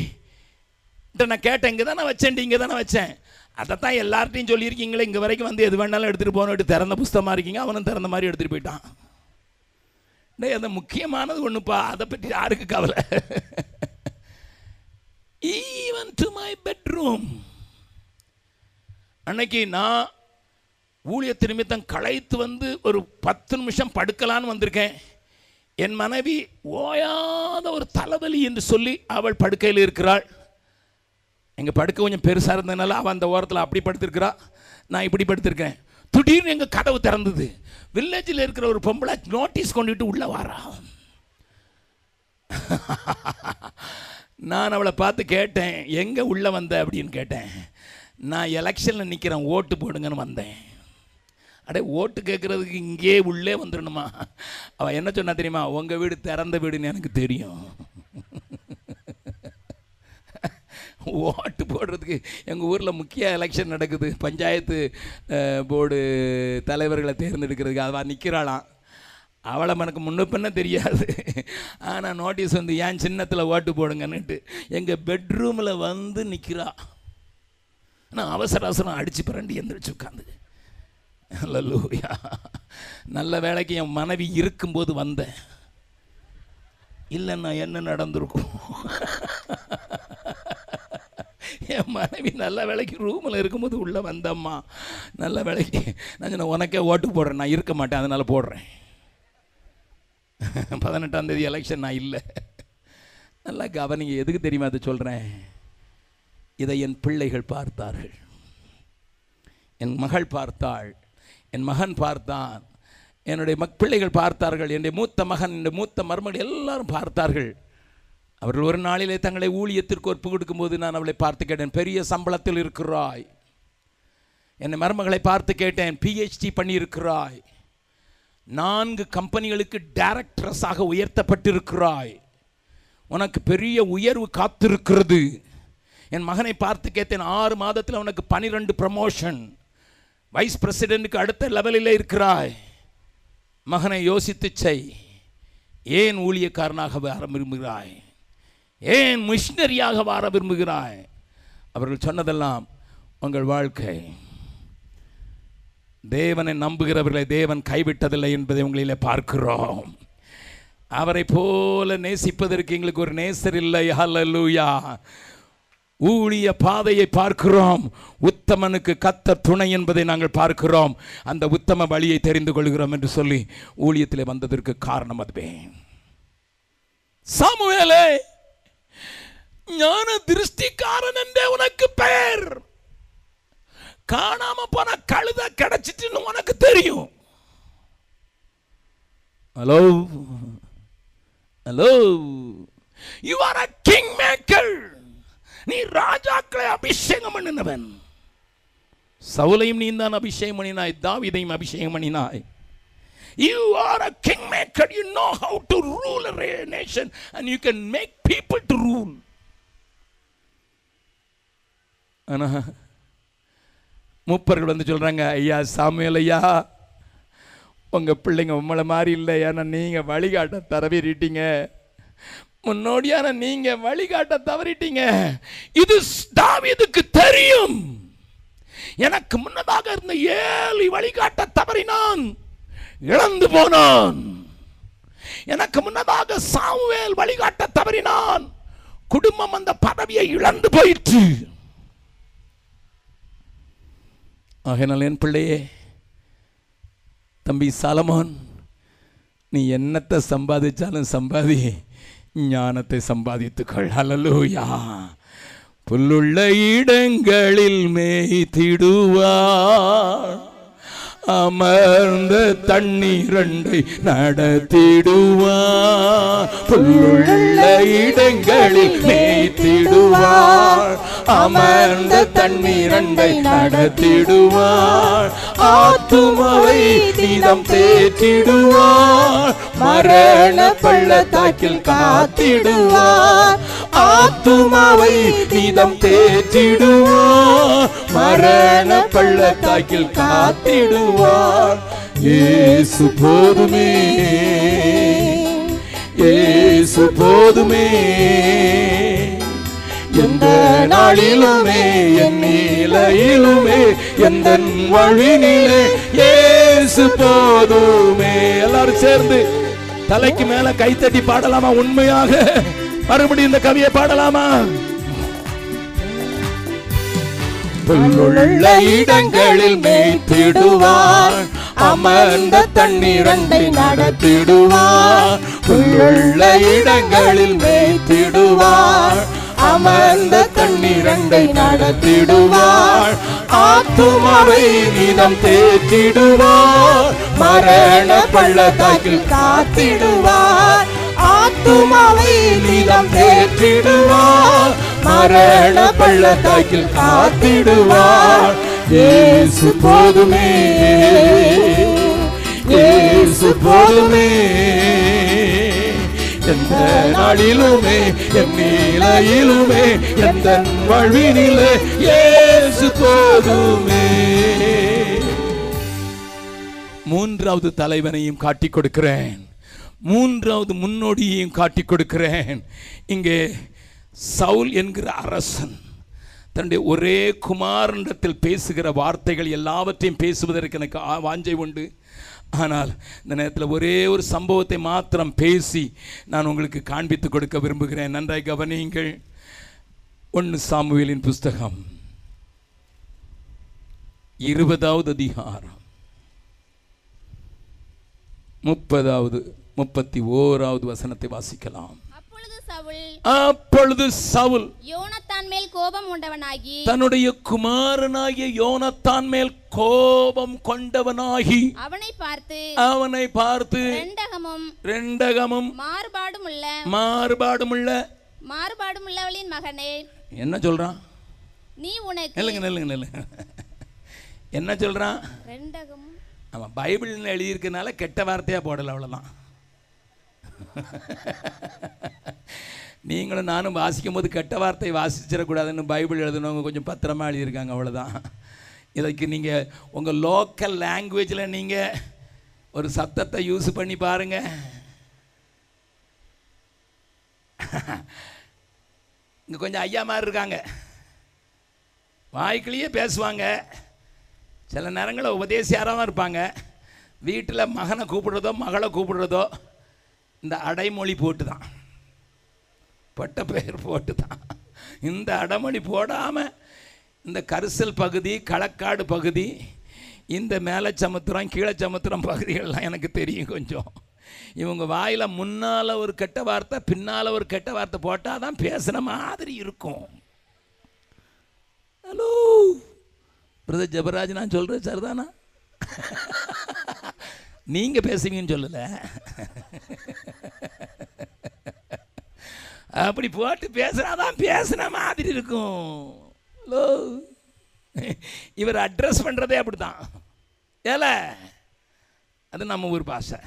நான் கேட்டேன் இங்கே தானே வச்சேன் இங்கே தானே வச்சேன். அதை தான் எல்லார்ட்டையும் சொல்லியிருக்கீங்களே இங்கே வரைக்கும் வந்து எது வேணாலும் எடுத்துகிட்டு போகணும் திறந்த புஸ்தகமாக இருக்கீங்க அவனும் திறந்த மாதிரி எடுத்துகிட்டு போயிட்டான். டேய் அந்த முக்கியமானது ஒன்றுப்பா அதை பற்றி யாருக்கு கவலை? ஈவன் டு மை பெட்ரூம் அன்னைக்கு நான் ஊழியத்து நிமித்தம் களைத்து வந்து ஒரு பத்து நிமிஷம் படுக்கலான்னு வந்திருக்கேன். என் மனைவி ஓயாத ஒரு தலைவலி என்று சொல்லி அவள் படுக்கையில் இருக்கிறாள். எங்கள் படுக்க கொஞ்சம் பெருசாக இருந்ததுனால அவள் அந்த ஓரத்தில் அப்படி படுத்திருக்கிறா. நான் இப்படி படுத்திருக்கேன். திடீர்னு எங்கள் கதவு திறந்தது. வில்லேஜில் இருக்கிற ஒரு பொம்பளை நோட்டீஸ் கொண்டுட்டு உள்ளே வாரா. நான் அவளை பார்த்து கேட்டேன் எங்கே உள்ளே வந்த? அப்படின்னு கேட்டேன். நான் எலெக்ஷனில் நிற்கிறேன் ஓட்டு போடுங்கன்னு வந்தேன். அடே ஓட்டு கேட்குறதுக்கு இங்கே உள்ளே வந்துடணுமா? அவள் என்ன சொன்னா தெரியுமா? உங்கள் வீடு திறந்த வீடுன்னு எனக்கு தெரியும். ஓட்டு போடுறதுக்கு எங்கள் ஊரில் முக்கிய எலெக்ஷன் நடக்குது. பஞ்சாயத்து போர்டு தலைவர்களை தேர்ந்தெடுக்கிறதுக்கு அவள் நிற்கிறாளாம் அவளை எனக்கு முன்ன பின்ன தெரியாது. ஆனால் நோட்டீஸ் வந்து ஏன் சின்னத்தில் ஓட்டு போடுங்கன்னுட்டு எங்கள் பெட்ரூமில் வந்து நிற்கிறா நான் அவசர அவசரம் அடித்து பிறண்டு எந்திரிச்சு உட்காந்து. அல்லூயா நல்ல வேலைக்கு என் மனைவி இருக்கும்போது வந்தேன். இல்லைன்னா என்ன நடந்திருக்கும்? என் மனைவி நல்ல வேலைக்கு ரூமில் இருக்கும்போது உள்ளே வந்தம்மா. நல்ல வேலைக்கு. நான் சொன்னேன் உனக்கே ஓட்டு போடுறேன். நான் இருக்க மாட்டேன். அதனால் போடுறேன். பதினெட்டாம் தேதி எலெக்ஷன் நான் இல்லை. நல்லா கவனிங்க எதுக்கு தெரியுமா அதை சொல்கிறேன் இதை என் பிள்ளைகள் பார்த்தார்கள். என் மகள் பார்த்தாள். என் மகன் பார்த்தான். என்னுடைய மக் பிள்ளைகள் பார்த்தார்கள். என்னுடைய மூத்த மகன் என்னுடைய மூத்த மருமகள் எல்லாரும் பார்த்தார்கள். அவர்கள் ஒரு நாளிலே தங்களை ஊழியத்திற்கு ஒப்பு கொடுக்கும்போது நான் அவளை பார்த்து கேட்டேன் பெரிய சம்பளத்தில் இருக்கிறாய். என்னை மருமகளை பார்த்து கேட்டேன் பிஹெச்டி பண்ணியிருக்கிறாய். நான்கு கம்பெனிகளுக்கு டைரக்டரஸாக உயர்த்தப்பட்டிருக்கிறாய். உனக்கு பெரிய உயர்வு காத்திருக்கிறது. என் மகனை பார்த்து கேட்டேன் ஆறு மாதத்தில் உனக்கு பனிரெண்டு ப்ரமோஷன் வைஸ் பிரசிடென்ட்டுக்கு அடுத்த லெவலில் இருக்கிறாய். மகனை யோசித்து செய். ஏன் ஊழியக்காரனாக வர விரும்புகிறாய் ஏன் மிஷினரியாக வாழ விரும்புகிறாய்? அவர்கள் சொன்னதெல்லாம் உங்கள் வாழ்க்கை. தேவனை நம்புகிறவர்களை தேவன் கைவிட்டதில்லை என்பதை உங்களிலே பார்க்கிறோம். அவரை போல நேசிப்பதற்கு எங்களுக்கு ஒரு நேசர் இல்லை. ஹலலூயா ஊழிய பாதையை பார்க்கிறோம். உத்தமனுக்கு கத்த துணை என்பதை நாங்கள் பார்க்கிறோம். அந்த உத்தம வழியை தெரிந்து கொள்கிறோம் என்று சொல்லி ஊழியத்தில் வந்ததற்கு காரணம் அதுவே. சாமுவேலே! ஞான திருஷ்டிக்காரன் என்றே உனக்கு பெயர். காணாம போன கழுத கிடைச்சிட்டுன்னு உனக்கு தெரியும். Hello hello you are a kingmaker நீ ராஜாக்களை அபிஷேகம் பண்ணினவன். சவுலையும் நீ தான் அபிஷேகம் பண்ணினாய் தாவிதையும் அபிஷேகம் பண்ணினாய். You are a kingmaker. You know how to rule a nation and you can make people to rule. ஆனால் மூப்பர்கள் வந்து சொல்கிறாங்க ஐயா சாமுவேல் ஐயா உங்கள் பிள்ளைங்க உம்மளை மாதிரி இல்லை. ஏன்னா நீங்கள் வழிகாட்ட தரவிட்டீங்க முன்னோடியான நீங்கள் வழிகாட்ட தவறிட்டீங்க. இது தாவிதுக்கு தெரியும். எனக்கு முன்னதாக இருந்த ஏழு வழிகாட்ட தவறினான். இழந்து போனான். எனக்கு முன்னதாக சாமுவேல் வழிகாட்ட தவறினான். குடும்பம் அந்த பதவியை இழந்து போயிற்று. ஆகையினால் என் பிள்ளையே தம்பி சாலமோன் நீ என்னத்தை சம்பாதிச்சாலும் சம்பாதி ஞானத்தை சம்பாதித்துக்கொள். அலலூயா புல்லுள்ள இடங்களில் மேய்த்திடுவார். அமர்ந்த தண்ணீரண்டை நடத்திடுவார் புல்லுள்ள இடங்களில் மேய்த்திடுவார் அமர்ந்த தண்ணீரண்டை நடத்திடுவார் ஆத்துமாவை நீதம் தேற்றிடுவார் மரண பள்ளத்தாக்கில் காத்திடுவார் ஆத்துமாவை நீதம் தேற்றிடுவார். மரண பள்ளத்தாக்கில் காத்திடுவார். ஏசு போதுமே. ஏசு போதுமே. எந்த நாளிலுமே என் நிலையிலுமே எந்த வழினிலே ஏசு போதுமே. எல்லாரும் சேர்ந்து தலைக்கு மேல கைத்தட்டி பாடலாமா? உண்மையாக. மறுபடியும் இந்த கவியை பாடலாமா? புல்லுள்ள இடங்களில் மேய்த்திடுவார். அமர்ந்த தண்ணீரண்டை நடத்திடுவார். புல்லுள்ள இடங்களில் மேய்த்திடுவார். அமர்ந்த தண்ணீரண்டை நடத்திடுவார் ஆத்துமாவை நீதம் தேற்றிடுவார் மரண பள்ளத்தாக்கில் காத்திடுவார் ஆத்துமாவை நீதம் தேற்றிடுவார் மரண பள்ளத்தாக்கில் காத்திடுவார் ஏசு போதுமே. ஏசு போதுமே. எந்த நாளிலுமே என் நிலையிலுமே எந்த வாழ்வினிலே ஏசு போதுமே. மூன்றாவது தலைவனையும் காட்டிக் கொடுக்கிறேன். மூன்றாவது முன்னோடியையும் காட்டிக் கொடுக்கிறேன். இங்கே சவுல் என்கிற அரசன் தன்னுடைய ஒரே குமாரனிடத்தில் பேசுகிற வார்த்தைகள் எல்லாவற்றையும் பேசுவதற்கு எனக்கு வாஞ்சை உண்டு. ஆனால் இந்த நேரத்தில் ஒரே ஒரு சம்பவத்தை மாத்திரம் பேசி நான் உங்களுக்கு காண்பித்து கொடுக்க விரும்புகிறேன். நன்றாய் கவனியுங்கள். ஒன்று சாமுவேலின் புஸ்தகம். இருபதாவது அதிகாரம். முப்பதாவது முப்பத்தி ஓராவது வசனத்தை வாசிக்கலாம். அப்பொழுது சவுல் யோனத்தான் மேல் கோபம் உண்டவனாகி தன்னுடைய குமாரனாகிய யோனத்தான் மேல் கோபம் கொண்டவனாகி. அவனை பார்த்து அவனை பார்த்து ரெண்டகமும் ரெண்டகமும் மாறுபாடும் உள்ள மாறுபாடுமுள்ள. மாறுபாடும் உள்ளவளின் மகனே. என்ன சொல்றான்? நீ உனக்கு நில்லுங்க நில்லுங்க நில்லுங்க. என்ன சொல்றான்? ரெண்டகமும் அவன் பைபிள்னு எழுதியிருக்கனால கெட்ட வார்த்தையாக போடலை அவ்வளோதான் நீங்களும் நானும் வாசிக்கும் போது கெட்ட வார்த்தை வாசிச்சிடக்கூடாதுன்னு பைபிள் எழுதுனவங்க கொஞ்சம் பத்திரமா எழுதியிருக்காங்க அவ்வளோதான் இதுக்கு நீங்கள் உங்கள் லோக்கல் லாங்குவேஜில் நீங்கள் ஒரு சத்தத்தை யூஸ் பண்ணி பாருங்க. இங்கே கொஞ்சம் ஐயா மாதிரி இருக்காங்க. வாய்க்குள்ளேயே பேசுவாங்க. சில நேரங்களில் உபதேசியாராக தான் இருப்பாங்க. வீட்டில் மகனை கூப்பிடுறதோ மகளை கூப்பிடுறதோ இந்த அடைமொழி போட்டு தான் பட்ட பெயர் போட்டு தான் இந்த அடைமொழி போடாமல் இந்த கரிசல் பகுதி களக்காடு பகுதி இந்த மேலே சமுத்திரம் கீழே சமுத்திரம் பகுதிகள்லாம் எனக்கு தெரியும் கொஞ்சம். இவங்க வாயில் முன்னால் ஒரு கெட்ட வார்த்தை பின்னால் ஒரு கெட்ட வார்த்தை போட்டால் தான் பேசுன மாதிரி இருக்கும். ஹலோ! பிரதர் ஜபராஜ் நான் சொல்கிறேன் சார் தானா நீங்கள் பேசுவீங்கன்னு சொல்லலை. அப்படி போட்டு பேசுனாதான் பேசுன மாதிரி இருக்கும். ஹலோ. இவர் அட்ரஸ் பண்ணுறதே அப்படிதான் ஏலை. அது நம்ம ஊர் பாஷை.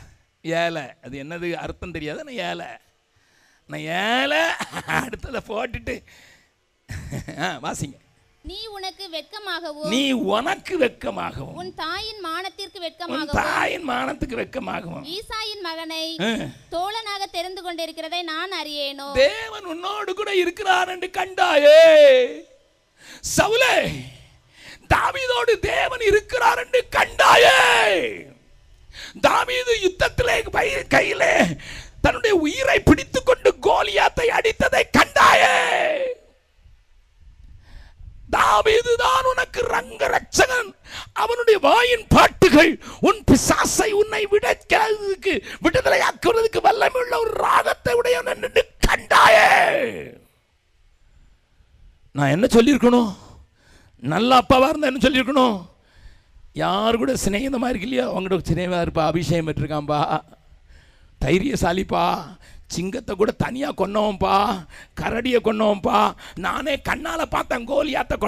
ஏலை. அது என்னது அர்த்தம் தெரியாது? நான் ஏலை. நான் ஏலை. அடுத்ததை போட்டுட்டு. ஆ வாசிங்க. நீ உனக்கு வெட்கமாகவும் நீ உனக்கு வெட்கமாகவும் உன் தாயின் மானத்திற்கு உன் வெட்கமாகவும் தாயின் மானத்துக்கு வெட்கமாகவும் ஈசாயின் மகனை. தோழனாக தெரிந்து கொண்டிருக்கிறதை நான் அறியேனோ? தேவன் உன்னோடு கூட இருக்கிறார் என்று கண்டாயே. சவுலே தாவீதோடு தேவன் இருக்கிறார் என்று கண்டாயே. தாவீது யுத்தத்திலே கையிலே தன்னுடைய உயிரை பிடித்துக் கொண்டு கோலியாத்தை அடித்ததை கண்டாயே. தாவீது தான் உனக்கு ரங்க ரட்சகன் அவனுடைய வாயின் பாட்டுகள் உன் பிசாசை உன்னை விடக்கிறதுக்கு விடுதலையாக்குறதுக்கு வல்லமையுள்ள ஒரு ராகத்தை உடையவன் நின்று தாயே நான் என்ன சொல்லியிருக்கணும்? நல்ல அப்பாவாக இருந்தால் என்ன சொல்லியிருக்கணும்? யார் கூட சிநேகிதமாக இருக்கு இல்லையா அவங்ககிட்ட சிநேகமாக இருப்பா அபிஷேகம் பெற்றிருக்கான்பா. தைரியசாலிப்பா. சிங்கத்தை கூட தனியாக கொன்னோம்ப்பா கரடியை கொன்னோம்ப்பா நானே கண்ணால் பார்த்தேன் கோலியாத்த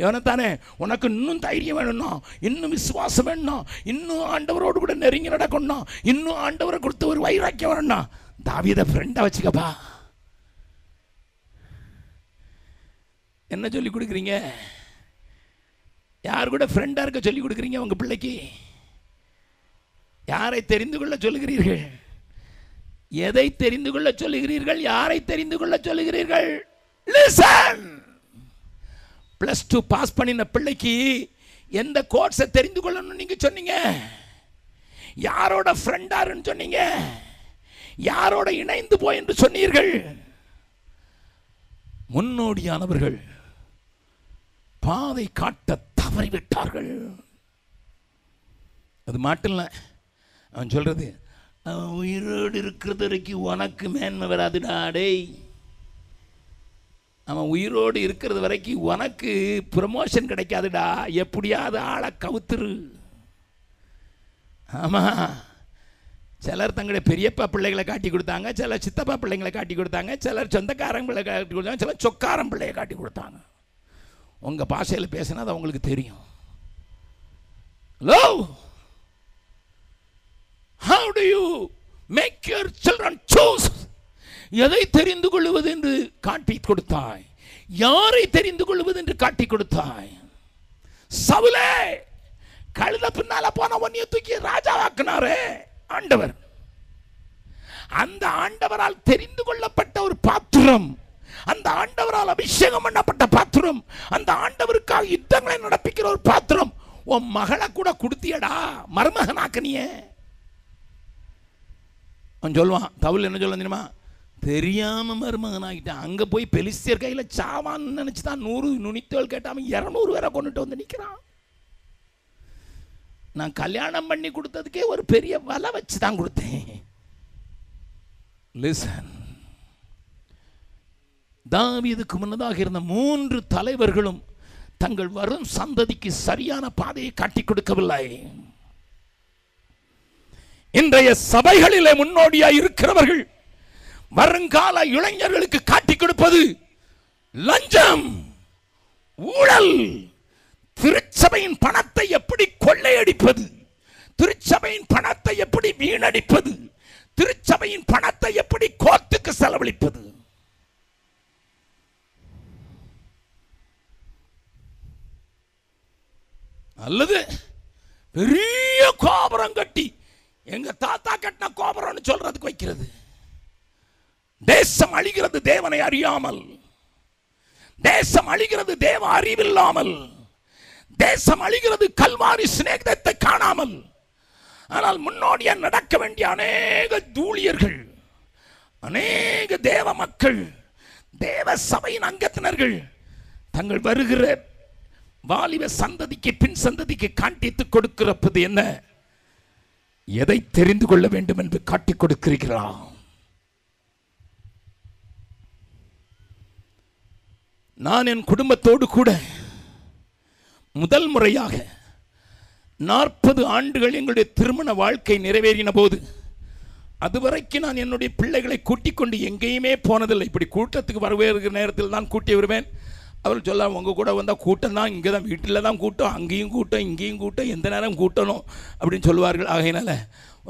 இவனை தானே உனக்கு இன்னும் தைரியம் வேணும்னா இன்னும் விசுவாசம் வேணும்னா இன்னும் ஆண்டவரோடு கூட நெருங்கி நடக்கணும் இன்னும் ஆண்டவரை கொடுத்து ஒரு வைராக்கியம் வரணும் தாவியதை ஃப்ரெண்டாக வச்சுக்கப்பா. என்ன சொல்லி கொடுக்குறீங்க? யார் கூட ஃப்ரெண்டாக இருக்க சொல்லி கொடுக்குறீங்க உங்கள் பிள்ளைக்கு? யாரை தெரிந்து கொள்ள சொல்லுகிறீர்கள்? எதை தெரிந்து கொள்ள சொல்லுகிறீர்கள்? யாரை தெரிந்து கொள்ள சொல்லுகிறீர்கள்? லிசன் ப்ளஸ் டூ பாஸ் பண்ணின பிள்ளைக்கு எந்த கோர்ஸை தெரிந்து கொள்ளணும்னு நீங்கள் சொன்னீங்க? யாரோட ஃப்ரெண்டாருன்னு சொன்னீங்க? யாரோட இணைந்து போய் என்று சொன்னீர்கள்? முன்னோடியானவர்கள் பாதை காட்ட தவறிவிட்டார்கள். அது மட்டும் இல்லை அவன் சொல்கிறது அவன் உயிரோடு இருக்கிறது வரைக்கும் உனக்கு மேன்மை வராதுடா டேய். அவன் உயிரோடு இருக்கிறது வரைக்கும் உனக்கு ப்ரமோஷன் கிடைக்காதுடா. எப்படியாவது ஆளை கவுத்துரு. ஆமாம் சிலர் தங்களுடைய பெரியப்பா பிள்ளைகளை காட்டி கொடுத்தாங்க சிலர் சித்தப்பா பிள்ளைங்களை காட்டி கொடுத்தாங்க சிலர் சொந்தக்காரன் பிள்ளை காட்டி கொடுத்தாங்க சிலர் சொக்காரன் பிள்ளையை காட்டி கொடுத்தாங்க. உங்கள் பாஷையில் பேசினா அது அவங்களுக்கு தெரியும். Hello! How do you make your children choose எதை தெரிந்து கொள்வது என்று காட்டி கொடுத்தாய்? யாரை தெரிந்து கொள்வது என்று காட்டி கொடுத்தாய்? சவுலே கழுத பின்னால போன ஒன்னிய தூக்கி ராஜாவாக்குனாரே ஆண்டவர். அந்த ஆண்டவரால் தெரிந்து கொள்ளப்பட்ட ஒரு பாத்திரம் அந்த ஆண்டவரால் அபிஷேகம் பண்ணப்பட்ட பாத்திரம் அந்த ஆண்டவருக்காக யுத்தங்களை நடப்பிக்கிற ஒரு பாத்திரம் உன் மகளை கூட கொடுத்தியடா மருமகனாக்கனியே. அவன் சொல்லுவான் தவுல் என்ன சொல்ல தெரியுமா? தெரியாமல் மருமகன் ஆகிட்டான் அங்கே போய் பெலிஸ்தியர் கையில் சாவான்னு நினச்சி தான் நூறு நுனித்தோல் கேட்டாமல் இரநூறு பேரை கொண்டுட்டு வந்து நிற்கிறான் நான் கல்யாணம் பண்ணி கொடுத்ததுக்கே ஒரு பெரிய வலை வச்சு தான் கொடுத்தேன். லிசன் தாவீதுக்கு முன்னதாக இருந்த மூன்று தலைவர்களும் தங்கள் வரும் சந்ததிக்கு சரியான பாதையை காட்டி கொடுக்கவில்லை. இன்றைய சபைகளிலே முன்னோடியாக இருக்கிறவர்கள் வருங்கால இளைஞர்களுக்கு காட்டிக் கொடுப்பது லஞ்சம் ஊழல். திருச்சபையின் பணத்தை எப்படி கொள்ளையடிப்பது? திருச்சபையின் பணத்தை எப்படி வீணடிப்பது? திருச்சபையின் பணத்தை எப்படி கோத்துக்கு செலவழிப்பது? அல்லது பெரிய கோபுரம் கட்டி எங்க தாத்தா கட்டின கோபுரம்னு சொல்றதுக்கு வைக்கிறது. தேசம் அழிகிறது தேவனை அறியாமல். தேசம் அழிகிறது தேவ அறிவில்லாமல். தேசம் அழிகிறது கல்வாரி சிநேகத்தை காணாமல். ஆனால் முன்னோடியா நடக்க வேண்டிய அநேக தூளியர்கள் அநேக தேவ மக்கள் தேவ சபையின் அங்கத்தினர்கள் தங்கள் வருகிற வாலிப சந்ததிக்கு பின் சந்ததிக்கு காண்பித்து கொடுக்கிறப்பது என்ன? எதை தெரிந்து கொள்ள வேண்டும் என்று காட்டிக் கொடுக்கிறீர்களா? நான் என் குடும்பத்தோடு கூட முதல் முறையாக நாற்பது ஆண்டுகள் எங்களுடைய திருமண வாழ்க்கை நிறைவேறின போது அதுவரைக்கும் நான் என்னுடைய பிள்ளைகளை கூட்டிக் கொண்டு எங்கேயுமே போனதில்லை. இப்படி கூட்டத்துக்கு வரவேற்கிற நேரத்தில் தான் கூட்டி வருவேன். அவர் சொல்ல உங்கள் கூட வந்தால் கூட்டம் தான் இங்கே தான் வீட்டில் தான் கூட்டம் அங்கேயும் கூட்டம் இங்கேயும் கூட்டம் எந்த நேரம் கூட்டணும் அப்படின்னு சொல்லுவார்கள். ஆகையினால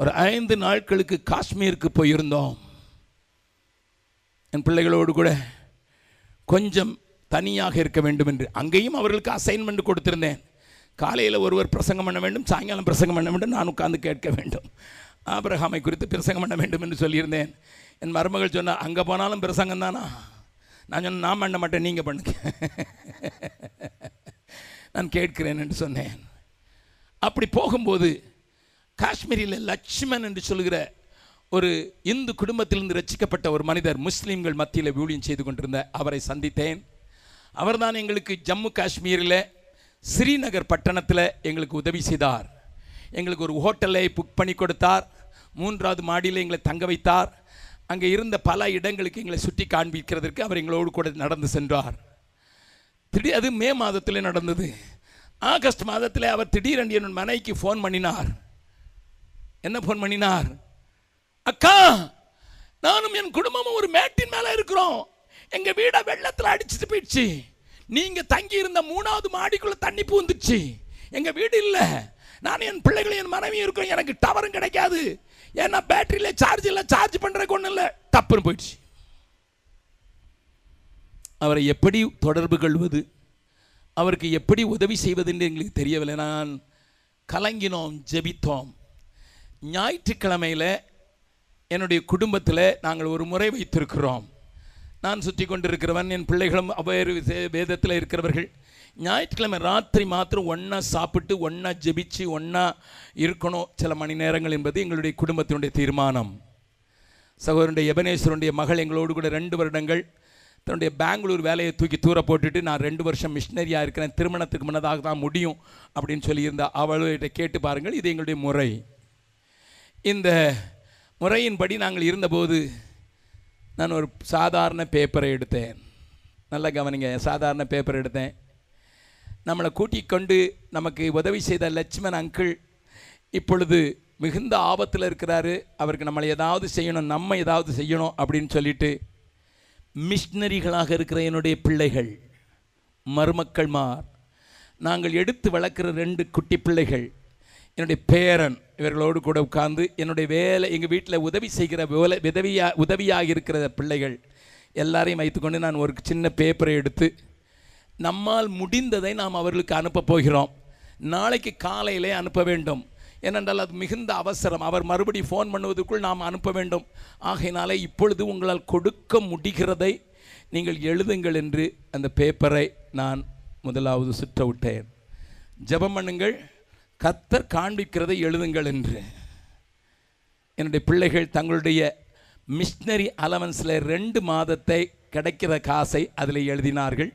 ஒரு ஐந்து நாட்களுக்கு காஷ்மீருக்கு போயிருந்தோம். என் பிள்ளைகளோடு கூட கொஞ்சம் தனியாக இருக்க வேண்டும் என்று. அங்கேயும் அவர்களுக்கு அசைன்மெண்ட் கொடுத்திருந்தேன். காலையில் ஒருவர் பிரசங்கம் பண்ண வேண்டும் சாயங்காலம் பிரசங்கம் பண்ண வேண்டும் நான் உட்கார்ந்து கேட்க வேண்டும். ஆபிரகாமை குறித்து பிரசங்கம் பண்ண வேண்டும் என்று சொல்லியிருந்தேன். என் மருமகள் சொன்னால் அங்கே போனாலும் பிரசங்கம் தானா? நான் சொன்னேன் நான் பண்ண மாட்டேன் நீங்கள் பண்ணுங்க. நான் கேட்கிறேன் என்று சொன்னேன். அப்படி போகும்போது காஷ்மீரில் லட்சுமன் என்று சொல்கிற ஒரு இந்து குடும்பத்திலிருந்து ரசிக்கப்பட்ட ஒரு மனிதர் முஸ்லீம்கள் மத்தியில் ஊழியம் செய்து கொண்டிருந்த அவரை சந்தித்தேன். அவர்தான் எங்களுக்கு ஜம்மு காஷ்மீரில் ஸ்ரீநகர் பட்டணத்தில் எங்களுக்கு உதவி செய்தார். எங்களுக்கு ஒரு ஹோட்டலை புக் பண்ணி கொடுத்தார். மூன்றாவது மாடியில் எங்களை தங்க வைத்தார். அங்கே இருந்த பல இடங்களுக்கு எங்களை சுற்றி காண்பிக்கிறதற்கு அவர் எங்களோடு கூட நடந்து சென்றார். திடீர் அது மே மாதத்தில் நடந்தது. ஆகஸ்ட் மாதத்தில் அவர் திடீரென்று என் மனைவிக்கு ஃபோன் பண்ணினார். என்ன ஃபோன் பண்ணினார்? அக்கா நானும் என் குடும்பமும் ஒரு மேட்டின் மேலே இருக்கிறோம். எங்கள் வீடை வெள்ளத்தில் அடிச்சுட்டு போயிடுச்சு. நீங்கள் தங்கி இருந்த மூணாவது மாடிக்குள்ளே தண்ணி பூந்துச்சு. எங்கள் வீடு இல்லை. நான் என் பிள்ளைகளும் என் மனைவியும் இருக்கிறோம் எனக்கு டவரும் கிடைக்காது. ஏன்னா பேட்டரியில் சார்ஜ் இல்லை சார்ஜ் பண்ணுறக்கு ஒன்றும் இல்லை. தப்புன்னு போயிடுச்சு. அவரை எப்படி தொடர்பு கொள்வது? அவருக்கு எப்படி உதவி செய்வது என்று எங்களுக்கு தெரியவில்லை. நான் கலங்கினோம் ஜெபித்தோம். ஞாயிற்றுக்கிழமையில் என்னுடைய குடும்பத்தில் நாங்கள் ஒரு முறை வைத்திருக்கிறோம். நான் சுற்றி கொண்டிருக்கிறவன் என் பிள்ளைகளும் அவ்வேறு வேதத்தில் இருக்கிறவர்கள். ஞாயிற்றுக்கிழமை ராத்திரி மாத்திரம் ஒன்றா சாப்பிட்டு ஒன்றா ஜெபிச்சு ஒன்றா இருக்கணும் சில மணி நேரங்கள் என்பது எங்களுடைய குடும்பத்தினுடைய தீர்மானம். சகோதரனுடைய எபனேஸ்வரனுடைய மகள் எங்களோடு கூட ரெண்டு வருடங்கள் தன்னுடைய பெங்களூர் வேலையை தூக்கி தூர போட்டுட்டு நான் ரெண்டு வருஷம் மிஷினரியாக இருக்கிறேன் திருமணத்துக்கு முன்னதாக தான் முடியும் அப்படின்னு சொல்லியிருந்தா அவள்கிட்ட கேட்டு பாருங்கள் இது எங்களுடைய முறை. இந்த முறையின்படி நாங்கள் இருந்தபோது நான் ஒரு சாதாரண பேப்பரை எடுத்தேன். நல்லா கவனிங்க சாதாரண பேப்பர் எடுத்தேன். நம்மளை கூட்டிக் கொண்டு நமக்கு உதவி செய்த லட்சுமண் அங்கிள் இப்பொழுது மிகுந்த ஆபத்தில் இருக்கிறாரு. அவருக்கு நம்மளை ஏதாவது செய்யணும் நம்ம ஏதாவது செய்யணும் அப்படின்னு சொல்லிட்டு மிஷினரிகளாக இருக்கிற என்னுடைய பிள்ளைகள் மருமக்கள்மார் நாங்கள் எடுத்து வளர்க்குற ரெண்டு குட்டி பிள்ளைகள் என்னுடைய பேரன் இவர்களோடு கூட உட்கார்ந்து என்னுடைய வேலை எங்கள் வீட்டில் உதவி செய்கிற வேலை உதவியாக உதவியாக இருக்கிற பிள்ளைகள் எல்லாரையும் வைத்துக்கொண்டு நான் ஒரு சின்ன பேப்பரை எடுத்து நம்மால் முடிந்ததை நாம் அவர்களுக்கு அனுப்ப போகிறோம். நாளைக்கு காலையிலே அனுப்ப வேண்டும். ஏனென்றால் அது மிகுந்த அவசரம். அவர் மறுபடி ஃபோன் பண்ணுவதற்குள் நாம் அனுப்ப வேண்டும். ஆகையினாலே இப்பொழுது உங்களால் கொடுக்க முடிகிறதை நீங்கள் எழுதுங்கள் என்று அந்த பேப்பரை நான் முதலாவது சுற்ற விட்டேன் ஜெபம் பண்ணுங்கள். கத்தர் காண்பிக்கிறதை எழுதுங்கள் என்று. என்னுடைய பிள்ளைகள் தங்களுடைய மிஷினரி அலவன்ஸில் ரெண்டு மாதத்தை கிடைக்கிற காசை அதில் எழுதினார்கள்.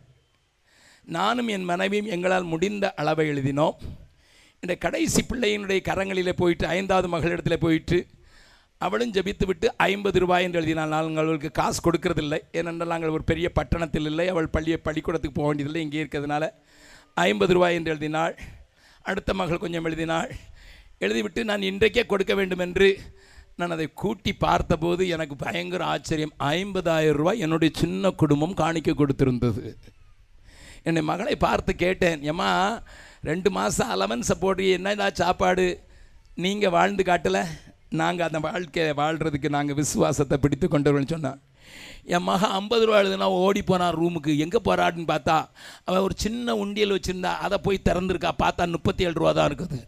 நானும் என் மனைவியும் எங்களால் முடிந்த அளவை எழுதினோம். இந்த கடைசி பிள்ளையினுடைய கரங்களில் போயிட்டு ஐந்தாவது மகளிடத்தில் போயிட்டு அவளும் ஜபித்து விட்டு ஐம்பது ரூபாய் என்று எழுதினால் நாங்கள் அவளுக்கு காசு கொடுக்கறதில்லை. ஏனென்றால் நாங்கள் ஒரு பெரிய பட்டணத்தில் இல்லை. அவள் பள்ளியை பள்ளிக்கூடத்துக்கு போக வேண்டியதில்லை. இங்கே இருக்கிறதுனால ஐம்பது ரூபாய் என்று எழுதினாள். அடுத்த மகள் கொஞ்சம் எழுதினாள். எழுதிவிட்டு நான் இன்றைக்கே கொடுக்க வேண்டும் என்று நான் அதை கூட்டி பார்த்தபோது எனக்கு பயங்கர ஆச்சரியம். ஐம்பதாயிரம் ரூபாய் என்னுடைய சின்ன குடும்பம் காணிக்க கொடுத்திருந்தது. என்னை மகளை பார்த்து கேட்டேன் ஏம்மா ரெண்டு மாதம் அலவன்ஸை போடுறீ என்னடா சாப்பாடு? நீங்கள் வாழ்ந்து காட்டலை? நாங்கள் அந்த வாழ்க்கையை வாழ்கிறதுக்கு நாங்கள் விசுவாசத்தை பிடித்து கொண்டவர்கள்னு சொன்னான். என் மகன் ஐம்பது ரூபா எழுதுனா ஓடி போனான் ரூமுக்கு எங்கே போகிறான்னு பார்த்தா அவன் ஒரு சின்ன உண்டியல் வச்சுருந்தா அதை போய் திறந்துருக்கா பார்த்தா முப்பத்தி ஏழு ரூபா தான் இருக்குது.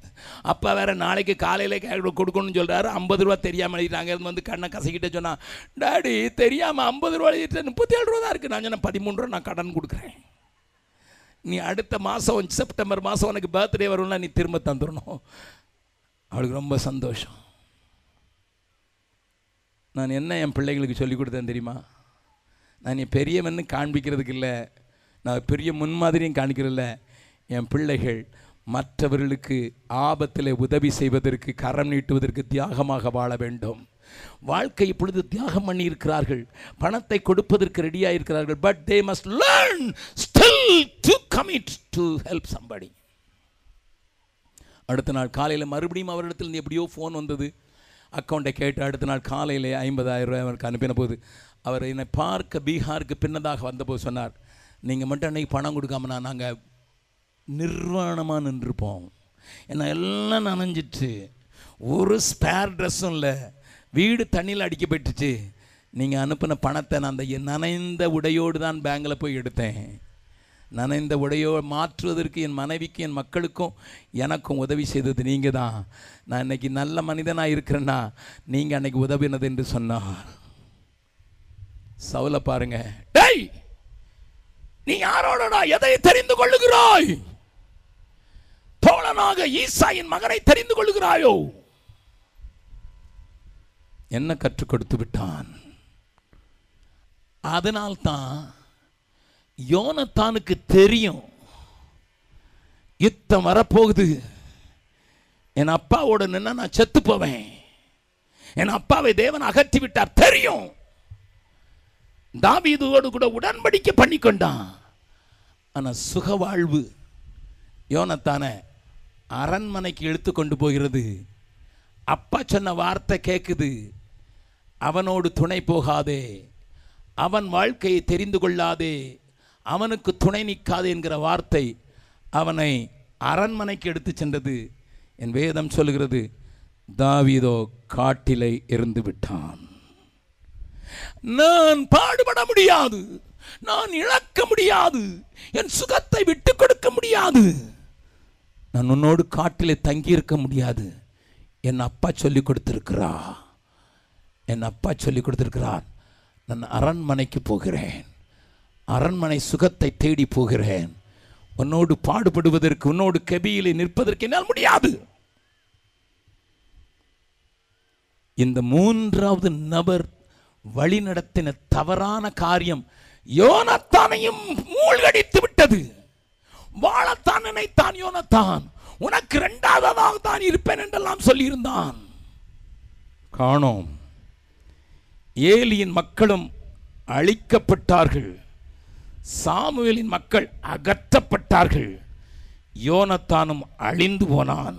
அப்போ வேறு நாளைக்கு காலையில் கொடுக்கணும்னு சொல்கிறாரு ஐம்பது ரூபா தெரியாமல் எழுதிட்டாங்க இருந்து வந்து கண்ணை கசக்கிட்டே சொன்னான். டாடி தெரியாமல் ஐம்பது ரூபா எழுதிட்டு முப்பத்தி ஏழு ரூபா தான் இருக்குது நான் சொன்னேன் பதிமூணு ரூபா நான் கடன் கொடுக்குறேன். நீ அடுத்த மாதம் செப்டம்பர் மாதம் உனக்கு பர்த்டே வரும்னா நீ திரும்ப தந்துடணும் அவளுக்கு ரொம்ப சந்தோஷம். நான் என்ன என் பிள்ளைங்களுக்கு சொல்லிக் கொடுத்தேன் தெரியுமா? நான் நீ பெரியவன்னு காண்பிக்கிறதுக்கு இல்லை. நான் பெரிய முன்மாதிரியும் காண்பிக்கிறதில்ல. என் பிள்ளைகள் மற்றவர்களுக்கு ஆபத்தில் உதவி செய்வதற்கு கரம் நீட்டுவதற்கு தியாகமாக வாழ வேண்டும். வாழ்க்கை இப்பொழுது தியாகம் பண்ணி இருக்கிறார்கள் பணத்தை கொடுப்பதற்கு ரெடியாக இருக்கிறார்கள் but they must learn still to commit to help somebody அடுத்த நாள் காலையில் மறுபடியும் அவரிடத்தில் இருந்து எப்படியோ ஃபோன் வந்தது. அக்கௌண்ட்டை கேட்டு அடுத்த நாள் காலையில் ஐம்பதாயிரம் ரூபாய் அவருக்கு அனுப்பின போது அவர் என்னை பார்க்க பீகாருக்கு பின்னதாக வந்தபோது சொன்னார் நீங்கள் மட்டும் அன்றைக்கி பணம் கொடுக்காமனா நாங்கள் நிர்வாணமாக நின்றுப்போம். ஏன்னா எல்லாம் நனைஞ்சிட்டு ஒரு ஸ்பேர் ட்ரெஸ்ஸும் இல்லை. வீடு தண்ணியில் அடிக்கப்பட்டுச்சு நீங்கள் அனுப்பின பணத்தை நான் அந்த நனைந்த உடையோடு தான் பேங்கில் போய் எடுத்தேன். நனைந்த உடையோ மாற்றுவதற்கு என் மனைவிக்கும் என் மக்களுக்கும் எனக்கும் உதவி செய்தது நீங்கள் தான் நான் இன்னைக்கு நல்ல மனிதனாக இருக்கிறேன்னா நீங்கள் அன்னைக்கு உதவினது என்று சொன்னார். சவுல பாருங்க. டேய்! நீ யாரோடடா எதை தெரிந்து கொள்ளுகிறாய்? தோழனாக ஈசாயின் மகனை தெரிந்து கொள்ளுகிறாயோ? என்ன கற்றுக் கொடுத்து விட்டான்? அதனால்தான் யோனத்தானுக்கு தெரியும் யுத்தம் வரப்போகுது. என் அப்பாவோட நின்னா நான் செத்து போவேன். என் அப்பாவை தேவன் அகற்றி விட்டார் தெரியும். தாவீதுவோடு கூட உடன்படிக்கை பண்ணி கொண்டான். சுக வாழ்வு யோனத்தான அரண்மனைக்கு இழுத்து கொண்டு போகிறது. அப்பா சொன்ன வார்த்தை கேட்குது அவனோடு துணை போகாதே அவன் வாழ்க்கையை தெரிந்து கொள்ளாதே அவனுக்கு துணை நிற்காது என்கிற வார்த்தை அவனை அரண்மனைக்கு எடுத்து சென்றது. என் வேதம் சொல்லுகிறது தாவிதோ காட்டிலே இருந்து விட்டான். நான் பாடுபட முடியாது நான் இழக்க முடியாது என் சுகத்தை விட்டு கொடுக்க முடியாது. நான் உன்னோடு காட்டிலே தங்கியிருக்க முடியாது. என் அப்பா சொல்லி கொடுத்துருக்கிறா. என் அப்பா சொல்லி கொடுத்திருக்கிறார் நான் அரண்மனைக்கு போகிறேன். அரண்மனை சுகத்தை தேடி போகிறேன். உன்னோடு பாடுபடுவதற்கு உன்னோடு கெபியிலே நிற்பதற்கு என்னால் முடியாது. இந்த மூன்றாவது நபர் வழிநடத்தின தவறான காரியம் யோனத்தானையும் மூழ்கடித்து விட்டது. வாழத்தான் நினைத்தான் யோனத்தான். உனக்கு இரண்டாவதாக தான் இருப்பேன் என்றெல்லாம் சொல்லியிருந்தான். காணோம். ஏலியின் மக்களும் அழிக்கப்பட்டார்கள். சாமுவேலின் மக்கள் அகற்றப்பட்டார்கள். யோனத்தானும் அழிந்து போனான்.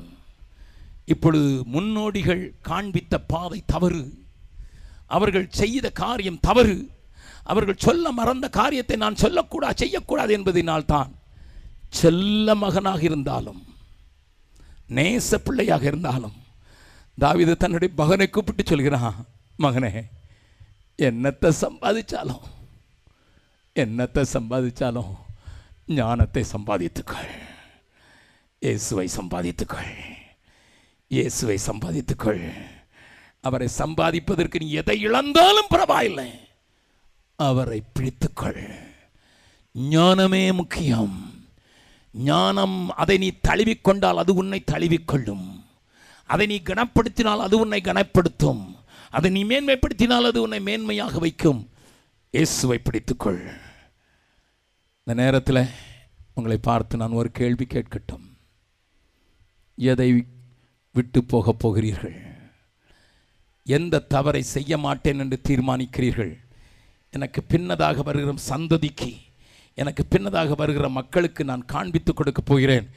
இப்பொழுது முன்னோடிகள் காண்பித்த பாதை தவறு. அவர்கள் செய்த காரியம் தவறு. அவர்கள் சொல்ல மறந்த காரியத்தை நான் சொல்லக்கூடாது செய்யக்கூடாது என்பதினால் தான் செல்ல மகனாக இருந்தாலும் நேச பிள்ளையாக இருந்தாலும் தாவித தன்னுடைய மகனை கூப்பிட்டு சொல்கிறான் மகனே என்னத்தை சம்பாதிச்சாலும் என்னத்தை சம்பாதிச்சாலும் ஞானத்தை சம்பாதித்துக்கள். இயேசுவை சம்பாதித்துக்கள். இயேசுவை சம்பாதித்துக்கள். அவரை சம்பாதிப்பதற்கு நீ எதை இழந்தாலும் பரவாயில்லை. அவரை பிடித்துக்கொள். ஞானமே முக்கியம். ஞானம் அதை நீ தழுவிக்கொண்டால் அது உன்னை தழுவிக்கொள்ளும். அதை நீ கனப்படுத்தினால் அது உன்னை கனப்படுத்தும். அதை நீ மேன்மைப்படுத்தினால் அது உன்னை மேன்மையாக வைக்கும். இயேசுவை பிடித்துக்கொள். இந்த நேரத்தில் உங்களை பார்த்து நான் ஒரு கேள்வி கேட்கட்டும். எதை விட்டு போகப் போகிறீர்கள்? எந்த தவறை செய்ய மாட்டேன் என்று தீர்மானிக்கிறீர்கள்? எனக்கு பின்னதாக வருகிற சந்ததிக்கு எனக்கு பின்னதாக வருகிற மக்களுக்கு நான் காண்பித்துக் கொடுக்க போகிறேன்.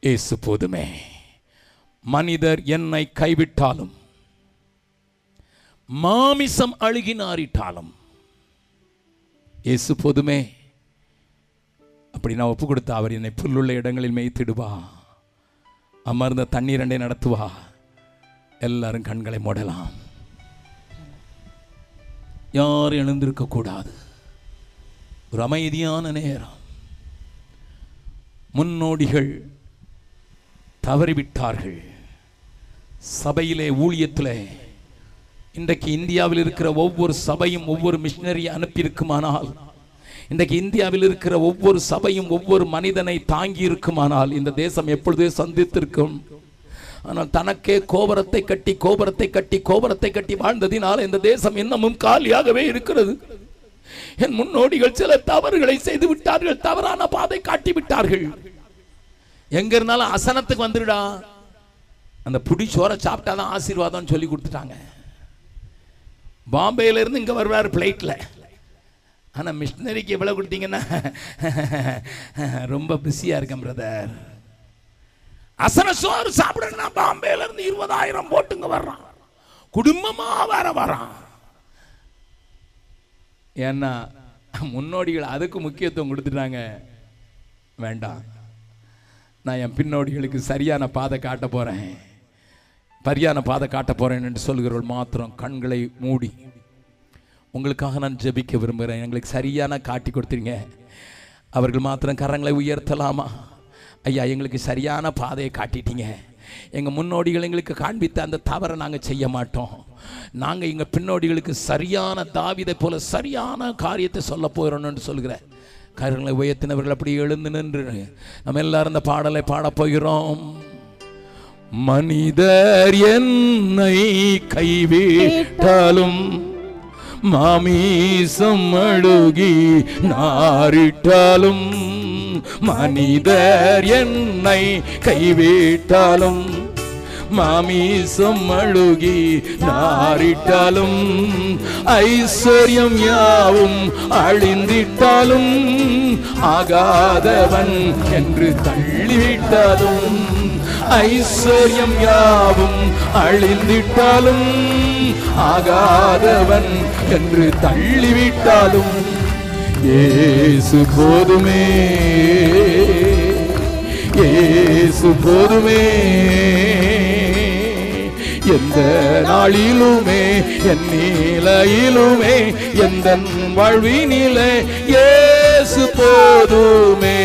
ஏசு போதுமே. மனிதர் என்னை கைவிட்டாலும் மாமிசம் அழுகினாரிட்டாலும் இயேசு போதுமே. அப்படி நான் ஒப்பு கொடுத்தா அவர் என்னை புல்லுள்ள இடங்களில் மேய்த்திடுவா. அமர்ந்த தண்ணீரண்டை நடத்துவா. எல்லாரும் கண்களை மூடலாம். யாரும் எழுந்திருக்க கூடாது. ஒரு அமைதியான நேரம். முன்னோடிகள் தவறிவிட்டார்கள். சபையிலே ஊழியத்திலே இன்றைக்கு இந்தியாவில் இருக்கிற ஒவ்வொரு சபையும் ஒவ்வொரு மிஷினரி அனுப்பியிருக்குமானால் இன்றைக்கு இந்தியாவில் இருக்கிற ஒவ்வொரு சபையும் ஒவ்வொரு மனிதனை தாங்கி இருக்குமானால் இந்த தேசம் எப்பொழுதே சந்தித்திருக்கும். ஆனால் தனக்கே கோபுரத்தை கட்டி கோபுரத்தை கட்டி கோபுரத்தை கட்டி வாழ்ந்ததினால் இந்த தேசம் இன்னமும் காலியாகவே இருக்கிறது. என் முன்னோடிகள் சில தவறுகளை செய்து விட்டார்கள் தவறான பாதை காட்டி விட்டார்கள். எங்க இருந்தாலும் அசனத்துக்கு வந்துடுடா. அந்த புடி சோற சாப்பிட்டாதான் ஆசீர்வாதம் சொல்லி கொடுத்துட்டாங்க. பாம்பேலேருந்து இங்கே வருவார் ஃப்ளைட்டில் ஆனால் மிஷினரிக்கு எவ்வளோ கொடுத்தீங்கன்னா ரொம்ப பிஸியாக இருக்கேன் பிரதர் அசன சோறு சாப்பிடணும்னா பாம்பேலேருந்து இருபதாயிரம் போட்டுங்க வர்றான். குடும்பமாக வர வரான் ஏன்னா முன்னோடிகள் அதுக்கு முக்கியத்துவம் கொடுத்துட்டாங்க. வேண்டாம். நான் என் பின்னோடிகளுக்கு சரியான பாதை காட்ட போகிறேன் சரியான பாதை காட்ட போறேன் என்று சொல்கிறவள் மாத்திரம் கண்களை மூடி. உங்களுக்காக நான் ஜெபிக்க விரும்புகிறேன். எங்களுக்கு சரியான காட்டி கொடுத்துருங்க அவர்கள் மாத்திரம் கரங்களை உயர்த்தலாமா? ஐயா எங்களுக்கு சரியான பாதையை காட்டிட்டீங்க. எங்கள் முன்னோடிகள் எங்களுக்கு காண்பித்த அந்த தவறை நாங்கள் செய்ய மாட்டோம். நாங்கள் எங்கள் பின்னோடிகளுக்கு சரியான தாவிதை போல சரியான காரியத்தை சொல்ல போகிறோம்னு சொல்கிறேன் கரங்களை உயர்த்தினவர்கள் அப்படி எழுந்து நின்று நம்ம எல்லாரும் இந்த பாடலை பாடப்போகிறோம் மனிதர் என்னை கைவிட்டாலும் மாமீசம் அழுகி நாரிட்டாலும் மனிதர் என்னை கைவிட்டாலும் மாமீசம் அழுகி நாரிட்டாலும் ஐஸ்வர்யம் யாவும் அழிந்திட்டாலும் ஆகாதவன் என்று தள்ளிவிட்டாலும் ஐஸ்வர்யம் யாவும் அழிந்திட்டாலும் ஆகாதவன் என்று தள்ளிவிட்டாலும் ஏசு போதுமே. ஏசு போதுமே. எந்த நாளிலுமே என் நிலையிலுமே எந்த வாழ்வினிலே ஏசு போதுமே.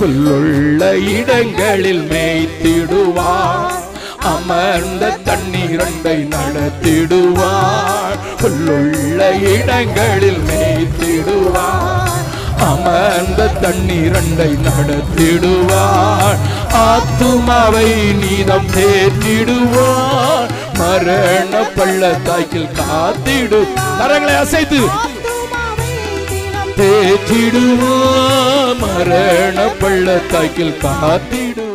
புல்லுள்ள இடங்களில் மேய்த்திடுவார். அமர்ந்த தண்ணீரண்டை நடத்திடுவார். புல்லுள்ள இடங்களில் மேய்த்திடுவார். அமர்ந்த தண்ணீரண்டை நடத்திடுவார். ஆத்துமாவை நீதம் தேர்த்திடுவார் மரண பள்ளத்தாக்கில் காத்திடு. கரங்களை அசைத்து. தேற்றிடுவார் மரண பள்ளத்தாக்கில் காத்திடு.